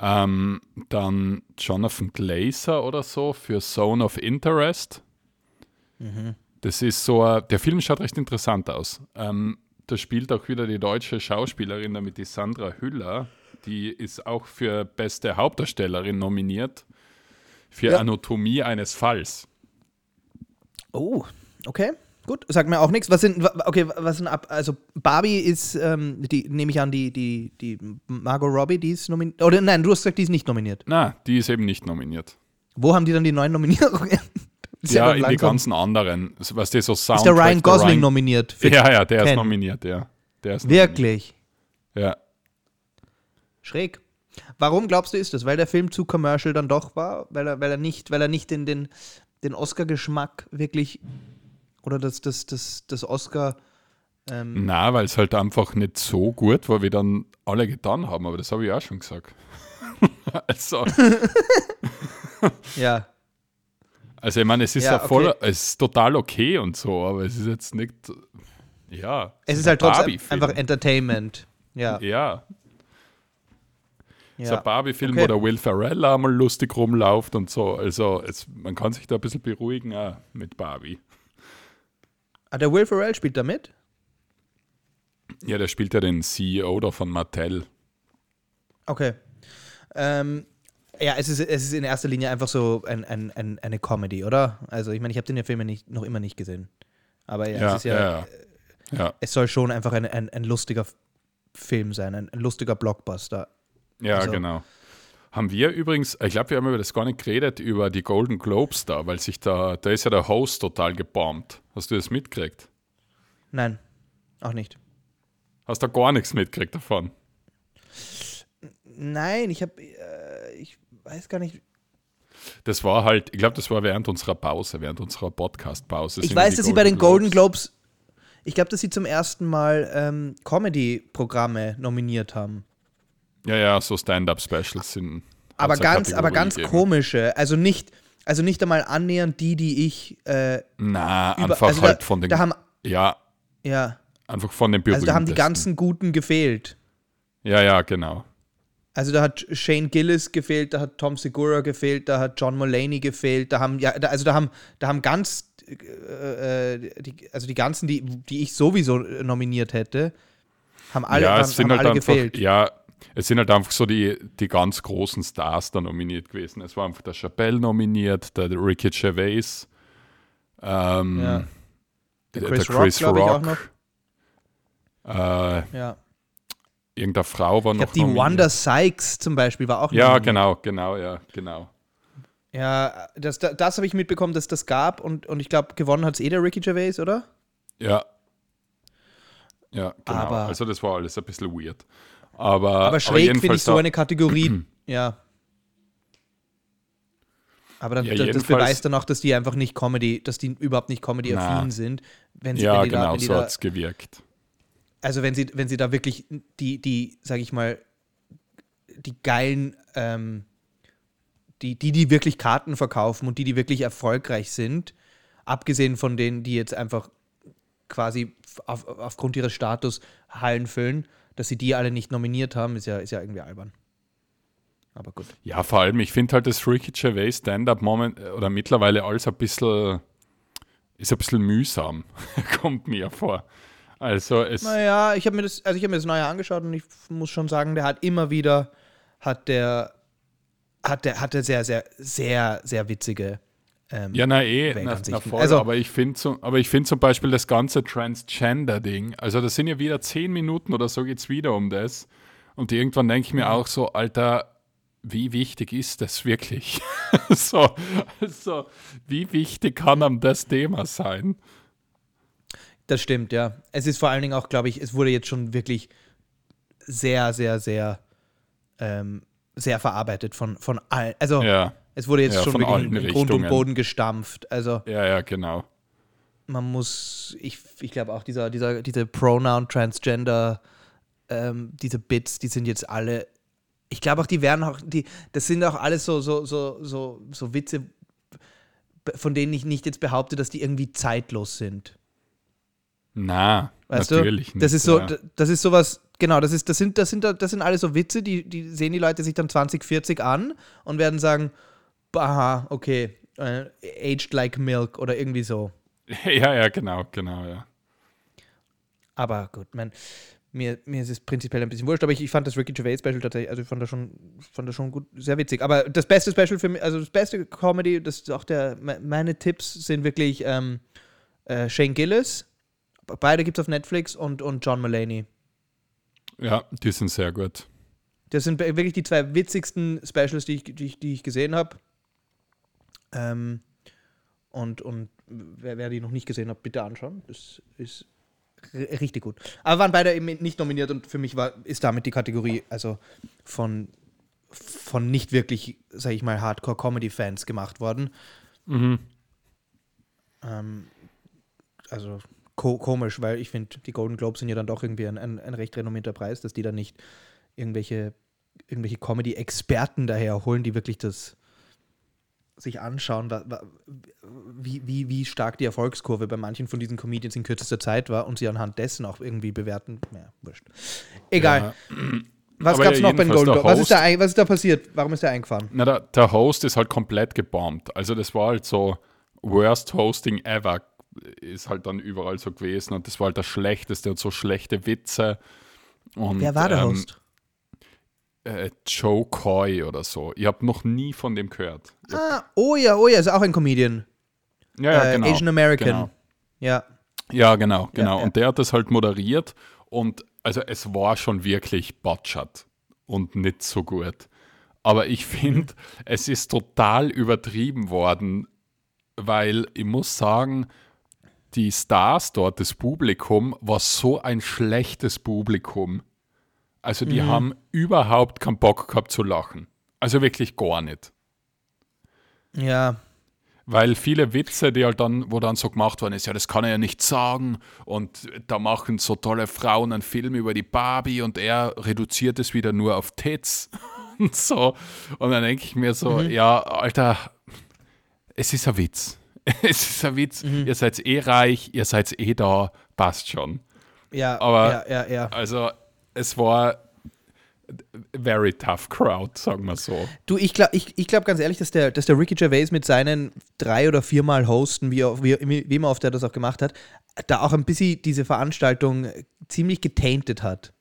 Ähm, dann Jonathan Glazer oder so für Zone of Interest. Mhm. Das ist so, der Film schaut recht interessant aus. Ähm, da spielt auch wieder die deutsche Schauspielerin, damit die Sandra Hüller. Die ist auch für beste Hauptdarstellerin nominiert. Für Ja. Anatomie eines Falls. Oh, okay. Gut, sagt mir auch nichts. Was sind, okay, was sind ab, also Barbie ist, ähm, die, nehme ich an, die, die, die Margot Robbie, die ist nominiert. Oder nein, du hast gesagt, die ist nicht nominiert. Na, die ist eben nicht nominiert. Wo haben die dann die neuen Nominierungen? Ist Ja, in die ganzen anderen. Was die so Ist der Soundtrack, Ryan Gosling Ryan- nominiert? [LAUGHS] Ja, ja, der ist Ken? nominiert, ja. Der ist Wirklich? Nominiert. Ja. Schräg. Warum glaubst du, ist das? Weil der Film zu commercial dann doch war? Weil er, weil er nicht, weil er nicht den, den, den Oscar-Geschmack wirklich oder das, das, das, das Oscar. Ähm, Na, weil es halt einfach nicht so gut war, wie dann alle getan haben, aber das habe ich auch schon gesagt. [LAUGHS] Also, [LAUGHS] Ja. Also ich meine, es ist ja, Ja, voll, okay. es ist total okay und so, aber es ist jetzt nicht, ja. Es ist halt trotzdem einfach Entertainment. Ja. Ja, es ist ein ja. Barbie-Film, Okay. wo der Will Ferrell einmal lustig rumläuft und so. Also es, man kann sich da ein bisschen beruhigen auch mit Barbie. Ah, der Will Ferrell spielt da mit? Ja, der spielt ja den CEO da von Mattel. Okay. Ähm, ja, es ist, es ist in erster Linie einfach so ein, ein, ein, eine Comedy, oder? Also ich meine, ich habe den ja Film ja nicht, noch immer nicht gesehen. Aber ja, es ist ja, ja, ja. Ja, es soll schon einfach ein, ein, ein lustiger Film sein, ein, ein lustiger Blockbuster. ja Also- genau. Haben wir übrigens, ich glaube, wir haben über das gar nicht geredet, über die Golden Globes da, weil sich da, da ist ja der Host total gebombt. Hast du das mitgekriegt? Nein, auch nicht. Hast du gar nichts mitgekriegt davon? Nein, ich habe, äh, weiß gar nicht. Das war halt, ich glaube, das war während unserer Pause, während unserer Podcast-Pause. Ich weiß, dass sie bei den Golden Globes, ich glaube, dass sie zum ersten Mal ähm, Comedy-Programme nominiert haben. Ja, ja, so Stand-Up-Specials sind. Aber ganz, aber ganz gegeben. komische. Also nicht, also nicht einmal annähernd die, die ich äh, Na, über, einfach also halt da, von den. Da haben, ja, ja, einfach von den also berühmtesten. da haben die ganzen Guten gefehlt. Ja, ja, genau. Also da hat Shane Gillis gefehlt, da hat Tom Segura gefehlt, da hat John Mulaney gefehlt, da haben ja, da, also da haben, da haben ganz, äh, äh, die, also die ganzen, die, die ich sowieso nominiert hätte, haben alle, ja, haben, es sind haben halt alle einfach, gefehlt. ja, es sind halt einfach so die, die ganz großen Stars da nominiert gewesen. Es war einfach der Chappelle nominiert, der Ricky Gervais, ähm, Ja. der, Chris der Rock, Chris ich, auch Rock, äh, Ja. Irgendeine Frau war Ich noch glaube, die. Wanda Sykes zum Beispiel war auch Ja, genau, genau, ja, genau. Ja, das, das, das habe ich mitbekommen, dass das gab und, und ich glaube, gewonnen hat es eh der Ricky Gervais, oder? Ja. Ja, genau. Aber- also das war alles ein bisschen weird. Aber, Aber schräg finde ich so da- eine Kategorie, [CLEARS THROAT] ja. Aber dann, Ja, das, beweist dann auch, dass die einfach nicht Comedy, dass die überhaupt nicht Comedy-affin sind. Wenn sie, Ja, wenn die da, genau, wenn die so da, hat es gewirkt. Also wenn sie, wenn sie da wirklich die, die, sag ich mal, die geilen, ähm, die, die, die wirklich Karten verkaufen und die, die wirklich erfolgreich sind, abgesehen von denen, die jetzt einfach quasi auf, aufgrund ihres Status Hallen füllen, dass sie die alle nicht nominiert haben, ist ja, ist ja irgendwie albern. Aber gut. Ja, vor allem, ich finde halt das Ricky Gervais Stand-Up Moment äh, oder mittlerweile alles ein bisschen, ist ein bisschen mühsam, [LAUGHS] kommt mir vor. Also es, Naja, ich habe mir das, also ich habe mir das Neue angeschaut und ich muss schon sagen, der hat immer wieder, hat der, hat der, hat der sehr, sehr, sehr, sehr witzige. Ähm, ja, na eh, na, Weltansichten. na voll, Also- aber ich finde aber ich finde zum Beispiel das ganze Transgender-Ding, also das sind ja wieder zehn Minuten oder so geht's wieder um das und irgendwann denke ich mir Mhm. auch so, Alter, wie wichtig ist das wirklich? [LAUGHS] so, also, wie wichtig kann einem das Thema sein? Das stimmt, ja. Es ist vor allen Dingen auch, glaube ich, es wurde jetzt schon wirklich sehr, sehr, sehr, ähm, sehr verarbeitet von, von allen. Also Ja, es wurde jetzt Ja, schon wirklich in Grund und. Boden gestampft. Also ja, ja, genau. man muss, ich, ich glaube auch dieser, dieser, diese Pronoun, Transgender, ähm, diese Bits, die sind jetzt alle, ich glaube auch, die werden auch, die, das sind auch alles so, so, so, so, so Witze, von denen ich nicht jetzt behaupte, dass die irgendwie zeitlos sind. Na, Weißt natürlich du? Das nicht. ist so, ja. das ist sowas, genau, das ist, das sind, das sind, das sind alle so Witze, die, die sehen die Leute sich dann 2040 an und werden sagen, aha, okay, äh, aged like milk oder irgendwie so. [LAUGHS] Ja, ja, genau, genau, ja. Aber gut, man, mir, mir ist es prinzipiell ein bisschen wurscht, aber ich, ich fand das Ricky Gervais Special tatsächlich, also ich fand das schon, fand das schon gut, sehr witzig. Aber das beste Special für mich, also das beste Comedy, das ist auch der, me- meine Tipps sind wirklich ähm, äh, Shane Gillis, beide gibt es auf Netflix und, und John Mulaney. Ja, die sind sehr gut. Das sind wirklich die zwei witzigsten Specials, die ich, die ich, die ich gesehen habe. Ähm, und und wer, wer die noch nicht gesehen hat, bitte anschauen. Das ist richtig gut. Aber waren beide eben nicht nominiert und für mich war, ist damit die Kategorie also von, von nicht wirklich, sag ich mal, Hardcore-Comedy-Fans gemacht worden. Mhm. Ähm, also ko komisch, weil ich finde, die Golden Globes sind ja dann doch irgendwie ein, ein, ein recht renommierter Preis, dass die dann nicht irgendwelche irgendwelche Comedy-Experten daher holen, die wirklich das sich anschauen, wie, wie, wie stark die Erfolgskurve bei manchen von diesen Comedians in kürzester Zeit war und sie anhand dessen auch irgendwie bewerten. Ja, wurscht. Egal. Ja. Was gab es ja, noch beim jedenfalls Golden der Globe? Was ist, da, was ist da passiert? Warum ist der eingefahren? Na, der, der Host ist halt komplett gebombt. Also das war halt so worst hosting ever ist halt dann überall so gewesen und das war halt das Schlechteste und so schlechte Witze. Und, Wer war der ähm, Host? Äh, Joe Coy oder so. Ich habe noch nie von dem gehört. Ah, oh ja, oh ja, ist auch ein Comedian. Ja, ja, äh, genau. Asian American. Genau. Ja. Ja, genau, genau. ja. Und der hat das halt moderiert und also es war schon wirklich botschert und nicht so gut. Aber ich finde, es ist total übertrieben worden, weil ich muss sagen, die Stars dort, das Publikum, war so ein schlechtes Publikum. Also die haben überhaupt keinen Bock gehabt zu lachen. Also wirklich gar nicht. Ja. Weil viele Witze, die halt dann, wo dann so gemacht worden ist, ja, das kann er ja nicht sagen. Und da machen so tolle Frauen einen Film über die Barbie und er reduziert es wieder nur auf Tits [LAUGHS] und so. Und dann denke ich mir so, ja, Alter, es ist ein Witz. [LAUGHS] Es ist ein Witz. Ihr seid eh reich, ihr seid eh da, passt schon. Ja, Aber- ja, ja, ja. Also, es war very tough crowd, sagen wir so. Du, ich glaube ich, ich glaub ganz ehrlich, dass der, dass der Ricky Gervais mit seinen drei oder viermal Hosten, wie, wie, wie immer oft er das auch gemacht hat, da auch ein bisschen diese Veranstaltung ziemlich getainted hat.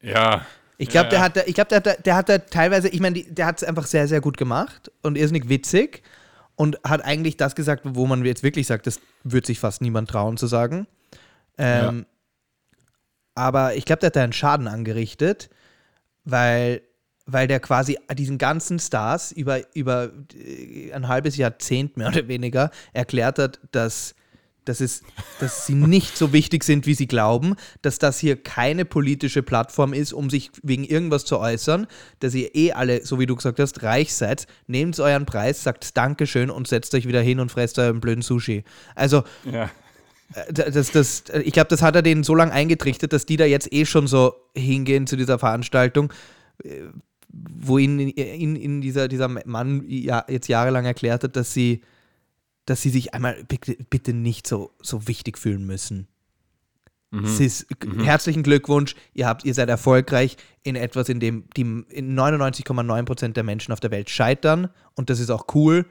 Ja. Ich glaube, Ja, der ja. hat, ich glaube, der, hat der hat da teilweise, ich meine, der hat es einfach sehr, sehr gut gemacht und irrsinnig witzig und hat eigentlich das gesagt, wo man jetzt wirklich sagt, das wird sich fast niemand trauen zu sagen. Ähm, Aber ich glaube, der hat da einen Schaden angerichtet, weil, weil der quasi diesen ganzen Stars über, über äh, ein halbes Jahrzehnt mehr oder weniger erklärt hat, dass, dass, es, dass sie nicht so wichtig sind, wie sie glauben, dass das hier keine politische Plattform ist, um sich wegen irgendwas zu äußern, dass ihr eh alle, so wie du gesagt hast, reich seid, nehmt euren Preis, sagt Dankeschön und setzt euch wieder hin und fresst euren blöden Sushi. Also, Ja. äh, das, das, ich glaube, das hat er denen so lange eingetrichtert, dass die da jetzt eh schon so hingehen zu dieser Veranstaltung, äh, wo ihnen in, in dieser, dieser Mann ja, jetzt jahrelang erklärt hat, dass sie, dass sie sich einmal bitte, bitte nicht so, so wichtig fühlen müssen. Es ist, Herzlichen Glückwunsch, ihr, habt, ihr seid erfolgreich in etwas, in dem die in 99,9% der Menschen auf der Welt scheitern und das ist auch cool.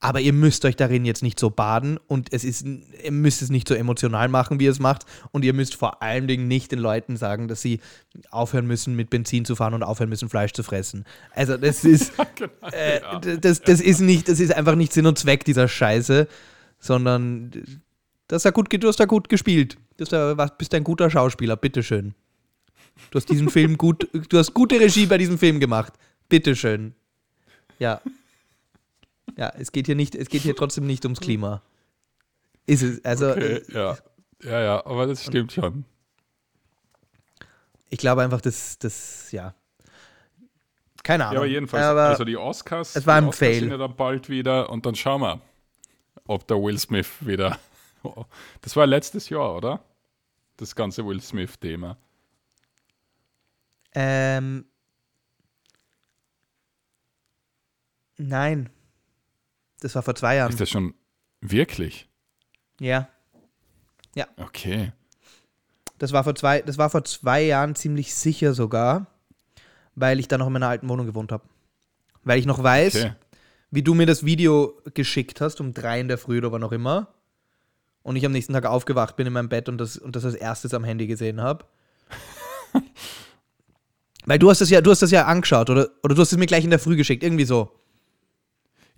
Aber ihr müsst euch darin jetzt nicht so baden und es ist, ihr müsst es nicht so emotional machen, wie ihr es macht. Und ihr müsst vor allen Dingen nicht den Leuten sagen, dass sie aufhören müssen, mit Benzin zu fahren und aufhören müssen, Fleisch zu fressen. Also das [LAUGHS] ist, äh, d- das, das ist nicht, das ist einfach nicht Sinn und Zweck dieser Scheiße, sondern das ist gut, du hast da gut gespielt. Du bist ein guter Schauspieler, bitteschön. Du hast diesen Film gut, du hast gute Regie bei diesem Film gemacht. Bitteschön. Ja. Ja, es geht hier nicht, es geht hier [LAUGHS] trotzdem nicht ums Klima. Ist es, also Okay, ja. Ja, ja, aber das stimmt schon. ich glaube einfach, dass das, ja. Keine Ahnung. Ja, aber jedenfalls, Aber also die Oscars, es war ein Oscars Fail. sind ja dann bald wieder und dann schauen wir, ob der Will Smith wieder. [LAUGHS] Das war letztes Jahr, oder? Das ganze Will Smith-Thema. ähm, nein. Das war vor zwei Jahren. Ist das schon wirklich? Ja. Okay. Das war vor zwei, das war vor zwei Jahren ziemlich sicher sogar, weil ich da noch in meiner alten Wohnung gewohnt habe. Weil ich noch weiß, Okay. wie du mir das Video geschickt hast, um drei in der Früh oder wann auch immer. Und ich am nächsten Tag aufgewacht bin in meinem Bett und das, und das als erstes am Handy gesehen habe. [LAUGHS] Weil du hast das ja, du hast das ja angeschaut, oder, oder du hast es mir gleich in der Früh geschickt, irgendwie so.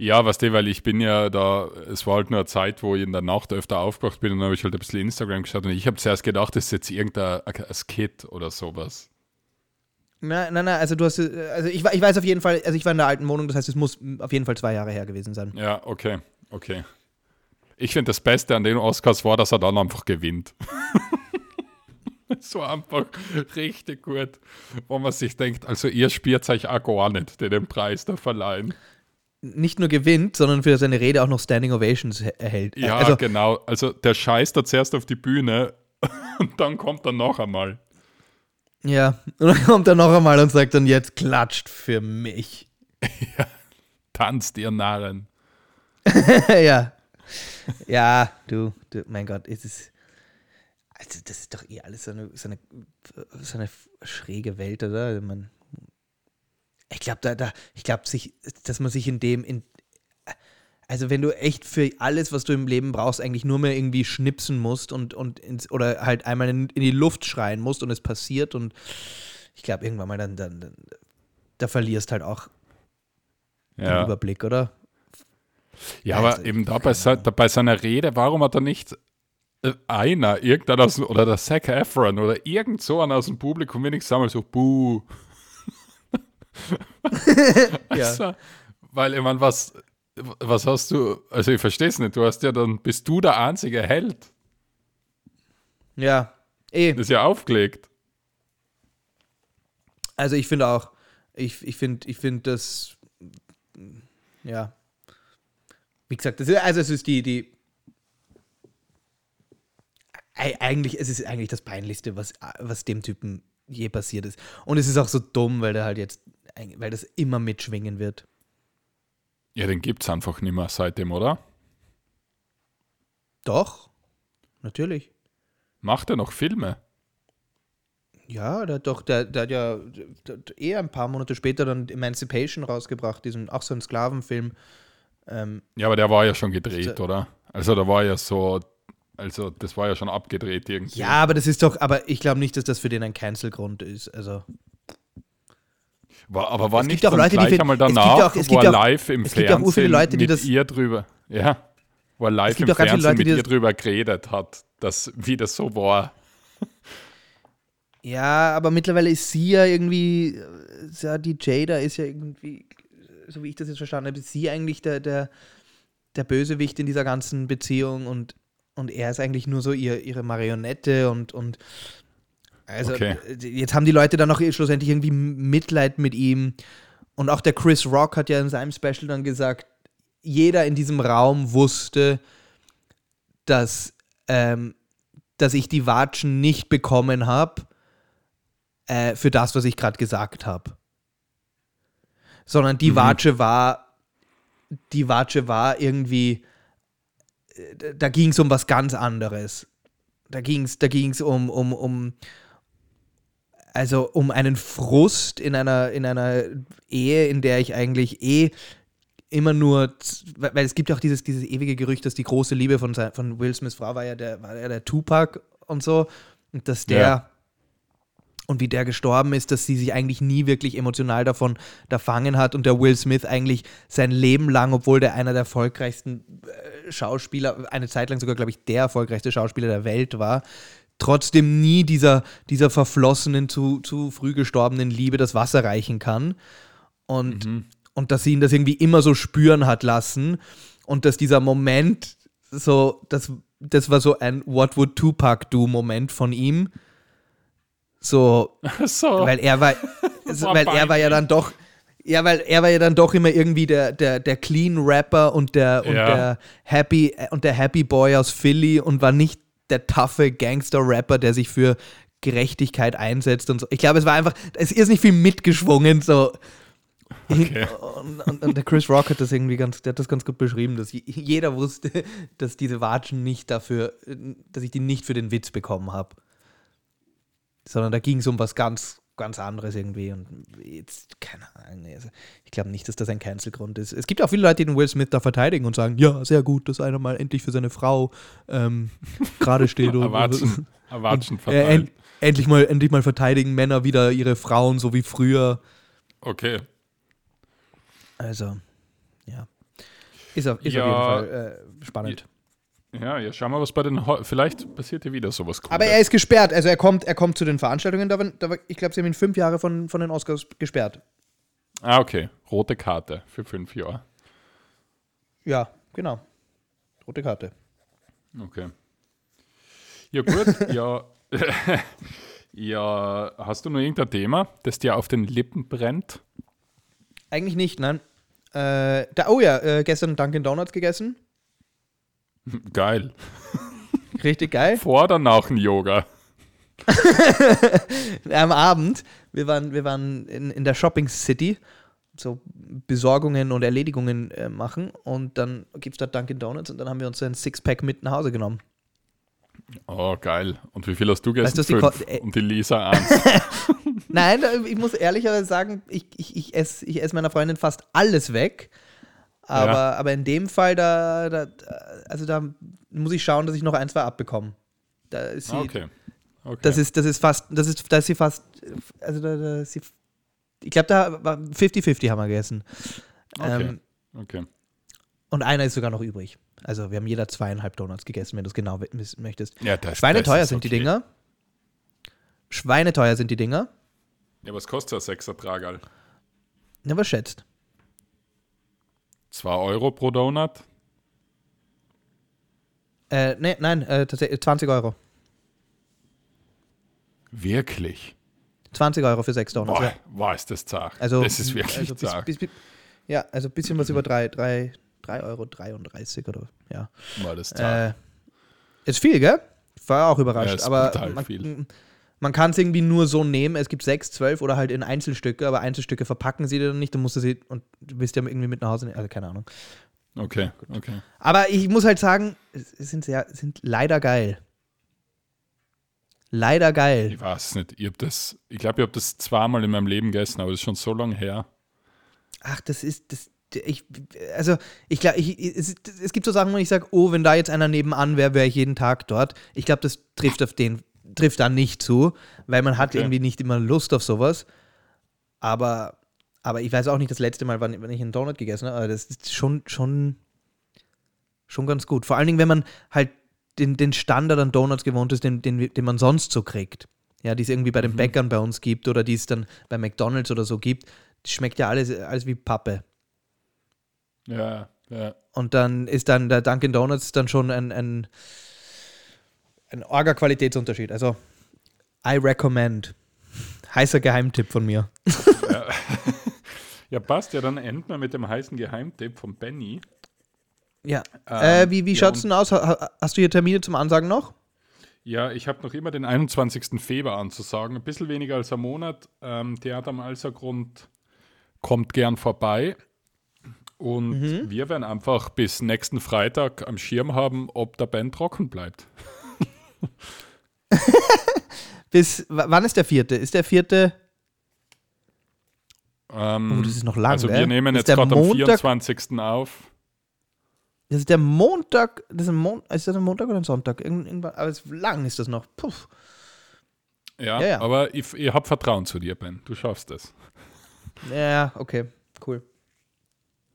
Ja, weißt du, weil ich bin ja da, es war halt nur eine Zeit, wo ich in der Nacht öfter aufgewacht bin und dann habe ich halt ein bisschen Instagram geschaut und ich habe zuerst gedacht, das ist jetzt irgendein ein Skit oder sowas. Nein, nein, nein, also du hast, äh, also ich, ich weiß auf jeden Fall, also ich war in der alten Wohnung, das heißt, es muss auf jeden Fall zwei Jahre her gewesen sein. Ja, okay, okay. Ich finde, das Beste an den Oscars war, dass er dann einfach gewinnt. [LAUGHS] War einfach richtig gut, wo man sich denkt, also ihr spielt euch auch gar nicht, den Preis da verleihen. Nicht nur gewinnt, sondern für seine Rede auch noch Standing Ovations erhält. Ja, also, genau. Also der scheißt da zuerst auf die Bühne [LAUGHS] und dann kommt er noch einmal. Ja, und dann kommt er noch einmal und sagt dann, jetzt klatscht für mich. [LAUGHS] Tanzt ihr Narren. [LAUGHS] ja. Ja, du, du, mein Gott, es ist. Also, das ist doch eh alles so eine, so eine, so eine schräge Welt, oder? Also man, ich glaube, da, da, ich glaube, sich, dass man sich in dem, in, also wenn du echt für alles, was du im Leben brauchst, eigentlich nur mehr irgendwie schnipsen musst und, und ins, oder halt einmal in, in die Luft schreien musst und es passiert und ich glaube, irgendwann mal dann, dann, dann da verlierst halt auch Ja. den Überblick, oder? Ja, Also, aber eben da bei, bei seiner Rede, warum hat er nicht äh, einer, irgendeiner aus dem, oder der Zac Efron oder irgend so einer aus dem Publikum wenigstens einmal so, buh. [LAUGHS] Also, weil, ich meine, was, was hast du, also ich verstehe es nicht, du hast ja dann, bist du der einzige Held. Ja, eh. Das ist ja aufgelegt. Also ich finde auch, ich, ich finde, ich finde das, ja, wie gesagt, das ist, also es ist die, die, Ei- eigentlich, es ist eigentlich das Peinlichste, was, was dem Typen je passiert ist. Und es ist auch so dumm, weil der halt jetzt, weil das immer mitschwingen wird. Ja, den gibt es einfach nicht mehr seitdem, oder? Doch, natürlich. Macht er noch Filme? Ja, der hat doch, der, der hat ja der, eher ein paar Monate später dann Emancipation rausgebracht, diesen, auch so einen Sklavenfilm. Ähm, Ja, aber der war ja schon gedreht, So- oder? Also da war ja so, also das war ja schon abgedreht irgendwie. ja, aber das ist doch, aber ich glaube nicht, dass das für den ein Cancel-Grund ist. Also. War, aber war Es gibt nicht auch dann Leute, die gleich finden- einmal es gibt danach, auch- es gibt auch- live im es gibt auch Fernsehen ur viele Leute, die mit das- ihr drüber, ja, wo er live gibt im auch Fernsehen Leute, die mit ihr drüber geredet hat, dass, wie das so war. Ja, aber mittlerweile ist sie ja irgendwie, äh, ja, die Jada ist ja irgendwie, so wie ich das jetzt verstanden habe, ist sie eigentlich der, der, der Bösewicht in dieser ganzen Beziehung und, und er ist eigentlich nur so ihr, ihre Marionette und, und also Okay. äh, jetzt haben die Leute dann noch schlussendlich irgendwie Mitleid mit ihm und auch der Chris Rock hat ja in seinem Special dann gesagt, jeder in diesem Raum wusste, dass, ähm, dass ich die Watschen nicht bekommen habe äh, für das, was ich gerade gesagt habe. Sondern die Mhm. Watsche war, die Watsche war irgendwie, äh, da ging es um was ganz anderes. Da ging es da ging's um, um, um, also um einen Frust in einer, in einer Ehe, in der ich eigentlich eh immer nur, weil es gibt ja auch dieses, dieses ewige Gerücht, dass die große Liebe von, von Will Smiths Frau war ja der, war ja der Tupac und so. Und dass der Ja. und wie der gestorben ist, dass sie sich eigentlich nie wirklich emotional davon erfangen hat und der Will Smith eigentlich sein Leben lang, obwohl der einer der erfolgreichsten äh, Schauspieler, eine Zeit lang sogar, glaube ich, der erfolgreichste Schauspieler der Welt war, trotzdem nie dieser, dieser verflossenen, zu, zu früh gestorbenen Liebe das Wasser reichen kann. Und, und dass sie ihn das irgendwie immer so spüren hat lassen und dass dieser Moment so, das, das war so ein What would Tupac do Moment von ihm. So, [LAUGHS] so. weil er war, [LAUGHS] War weil er war ja dann doch, ja, weil er war ja dann doch immer irgendwie der, der, der Clean Rapper und der und Ja. der Happy und der Happy Boy aus Philly und war nicht der taffe Gangster-Rapper, der sich für Gerechtigkeit einsetzt und so. Ich glaube, es war einfach, es ist nicht viel mitgeschwungen, so. Okay. Und, und, und der Chris Rock hat das irgendwie ganz, der hat das ganz gut beschrieben, dass je- jeder wusste, dass diese Watschen nicht dafür, dass ich die nicht für den Witz bekommen habe sondern da ging es um was ganz, ganz anderes irgendwie. Und jetzt, keine Ahnung. Also ich glaube nicht, dass das ein Cancel-Grund ist. Es gibt auch viele Leute, die den Will Smith da verteidigen und sagen, ja, sehr gut, dass einer mal endlich für seine Frau ähm, [LAUGHS] gerade steht. und, Erwatschen äh, end, endlich, mal, endlich mal verteidigen Männer wieder ihre Frauen, so wie früher. Okay. Also, ja. Ist auf, ist Ja. auf jeden Fall äh, spannend. Ja, ja, schauen wir, was bei den. Ho Vielleicht passiert hier wieder sowas Cooles. Aber er ist gesperrt, also er kommt, er kommt zu den Veranstaltungen. Da, da, ich glaube, sie haben ihn fünf Jahre von, von den Oscars gesperrt. Ah, okay. Rote Karte für fünf Jahre. Ja, genau. Rote Karte. Okay. Ja, gut. [LAUGHS] ja. [LAUGHS] ja, hast du noch irgendein Thema, das dir auf den Lippen brennt? Eigentlich nicht, nein. Äh, da, oh ja, äh, gestern Dunkin' Donuts gegessen. Geil. Richtig geil. Vor oder nach dem Yoga? [LAUGHS] Am Abend, wir waren, wir waren in, in der Shopping City, so Besorgungen und Erledigungen äh, machen und dann gibt es da Dunkin' Donuts und dann haben wir uns so ein Sixpack mit nach Hause genommen. Oh, geil. Und wie viel hast du gegessen? Weißt du, die Fünf. Ko- äh, Und die Lisa eins. [LAUGHS] Nein, ich muss ehrlicherweise sagen, ich, ich, ich esse ich ess meiner Freundin fast alles weg. Aber, Ja. aber in dem Fall, da, da, also da muss ich schauen, dass ich noch ein, zwei abbekomme. Da ist sie, Ah, okay. okay. das ist, das ist fast, das ist, da ist sie fast, also da, da ist sie, ich glaube, da war 50-50 haben wir gegessen. okay. Ähm, okay. und einer ist sogar noch übrig. Also wir haben jeder zweieinhalb Donuts gegessen, wenn du es genau wissen möchtest. Ja, das, Schweineteuer das sind die okay. Dinger. Schweineteuer sind die Dinger. Ja, was kostet ein Sechser Tragal? Ja, was schätzt? 2 Euro pro Donut? Äh, nee, nein, äh, tatsächlich 20 Euro. Wirklich? 20 Euro für sechs Donuts. Boah, Ja. boah, ist das zart. Also, das ist wirklich also bis, zart. bis, bis, Ja, also ein bisschen was über 3, 3, 3 Euro 33 oder ja. Boah, das ist zart. Äh, ist viel, gell? War auch überrascht. Ja, ist aber man, viel. Man kann es irgendwie nur so nehmen. Es gibt 6, 12 oder halt in Einzelstücke, aber Einzelstücke verpacken sie dir dann nicht. Dann musst du sie und du bist ja irgendwie mit nach Hause nehmen. Also keine Ahnung. okay, okay. Aber ich muss halt sagen, es es sind, sehr, sind leider geil. Leider geil. Ich weiß nicht. Ich, das, ich glaube, ich habe das zweimal in meinem Leben gegessen, aber das ist schon so lange her. Ach, das ist, das, ich, also, ich glaube, ich, es, es gibt so Sachen, wo ich sage, oh, wenn da jetzt einer nebenan wäre, wäre ich jeden Tag dort. Ich glaube, das trifft auf den, trifft dann nicht zu, weil man hat Okay. irgendwie nicht immer Lust auf sowas. Aber, aber ich weiß auch nicht das letzte Mal, wann, wann ich einen Donut gegessen habe, aber das ist schon, schon, schon ganz gut. Vor allen Dingen, wenn man halt den, den Standard an Donuts gewohnt ist, den, den, den man sonst so kriegt. Ja, die es irgendwie bei den Bäckern bei uns gibt oder die es dann bei McDonalds oder so gibt. Schmeckt ja alles, alles wie Pappe. Ja, ja. Und dann ist dann der Dunkin' Donuts dann schon ein, ein, ein arger Qualitätsunterschied. Also, I recommend. Heißer Geheimtipp von mir. [LAUGHS] Ja, passt. Ja, dann enden wir mit dem heißen Geheimtipp von Benny. Ja. Ähm, äh, wie wie ja, schaut's und- denn aus? Ha- ha- Hast du hier Termine zum Ansagen noch? Ja, ich habe noch immer den 21. Februar anzusagen. Ein bisschen weniger als ein Monat. Ähm, Theater am Alsergrund kommt gern vorbei. Und Mhm. wir werden einfach bis nächsten Freitag am Schirm haben, ob der Band trocken bleibt. [LAUGHS] [LAUGHS] Bis, wann ist der vierte? Ist der vierte? Ähm, Oh, das ist noch lang, also wir nehmen jetzt gerade am Montag- 24. auf. Das ist der Montag. Das ist, ein Mon ist das ein Montag oder ein Sonntag? Irgend, irgendwann, aber es, lang ist das noch. Puh. Ja, Ja, ja. aber ich, ich habe Vertrauen zu dir, Ben. Du schaffst es. Ja, okay, cool.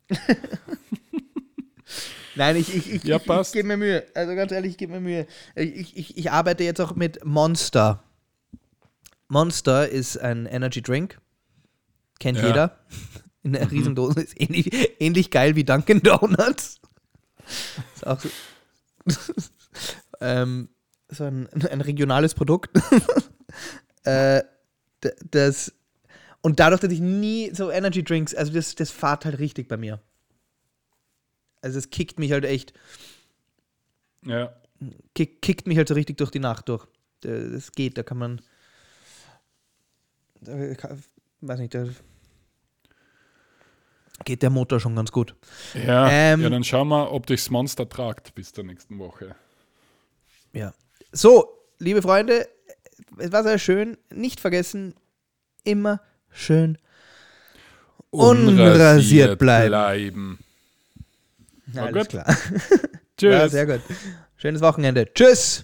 [LAUGHS] Nein, ich, ich, ich, Ja, ich, ich gebe mir Mühe. Also ganz ehrlich, ich gebe mir Mühe. Ich, ich, ich arbeite jetzt auch mit Monster. Monster ist ein Energy Drink. Kennt Ja. jeder. [LAUGHS] In einer Riesendose. Ist ähnlich, ähnlich geil wie Dunkin' Donuts. Ist auch so, [LAUGHS] ähm, so ein, ein regionales Produkt. [LAUGHS] äh, das und dadurch, dass ich nie so Energy Drinks, also das, das fahrt halt richtig bei mir. Also es kickt mich halt echt, Ja. kick, kickt mich halt so richtig durch die Nacht durch. Das geht, da kann man, da kann, weiß nicht, da geht der Motor schon ganz gut. Ja, Ähm, ja, dann schauen wir, ob dich das Monster tragt bis zur nächsten Woche. Ja. So, liebe Freunde, es war sehr schön. Nicht vergessen, immer schön Unrasiert bleiben. bleiben. Ja, alles gut. klar. [LAUGHS] Tschüss. Ja, sehr gut. Schönes Wochenende. Tschüss.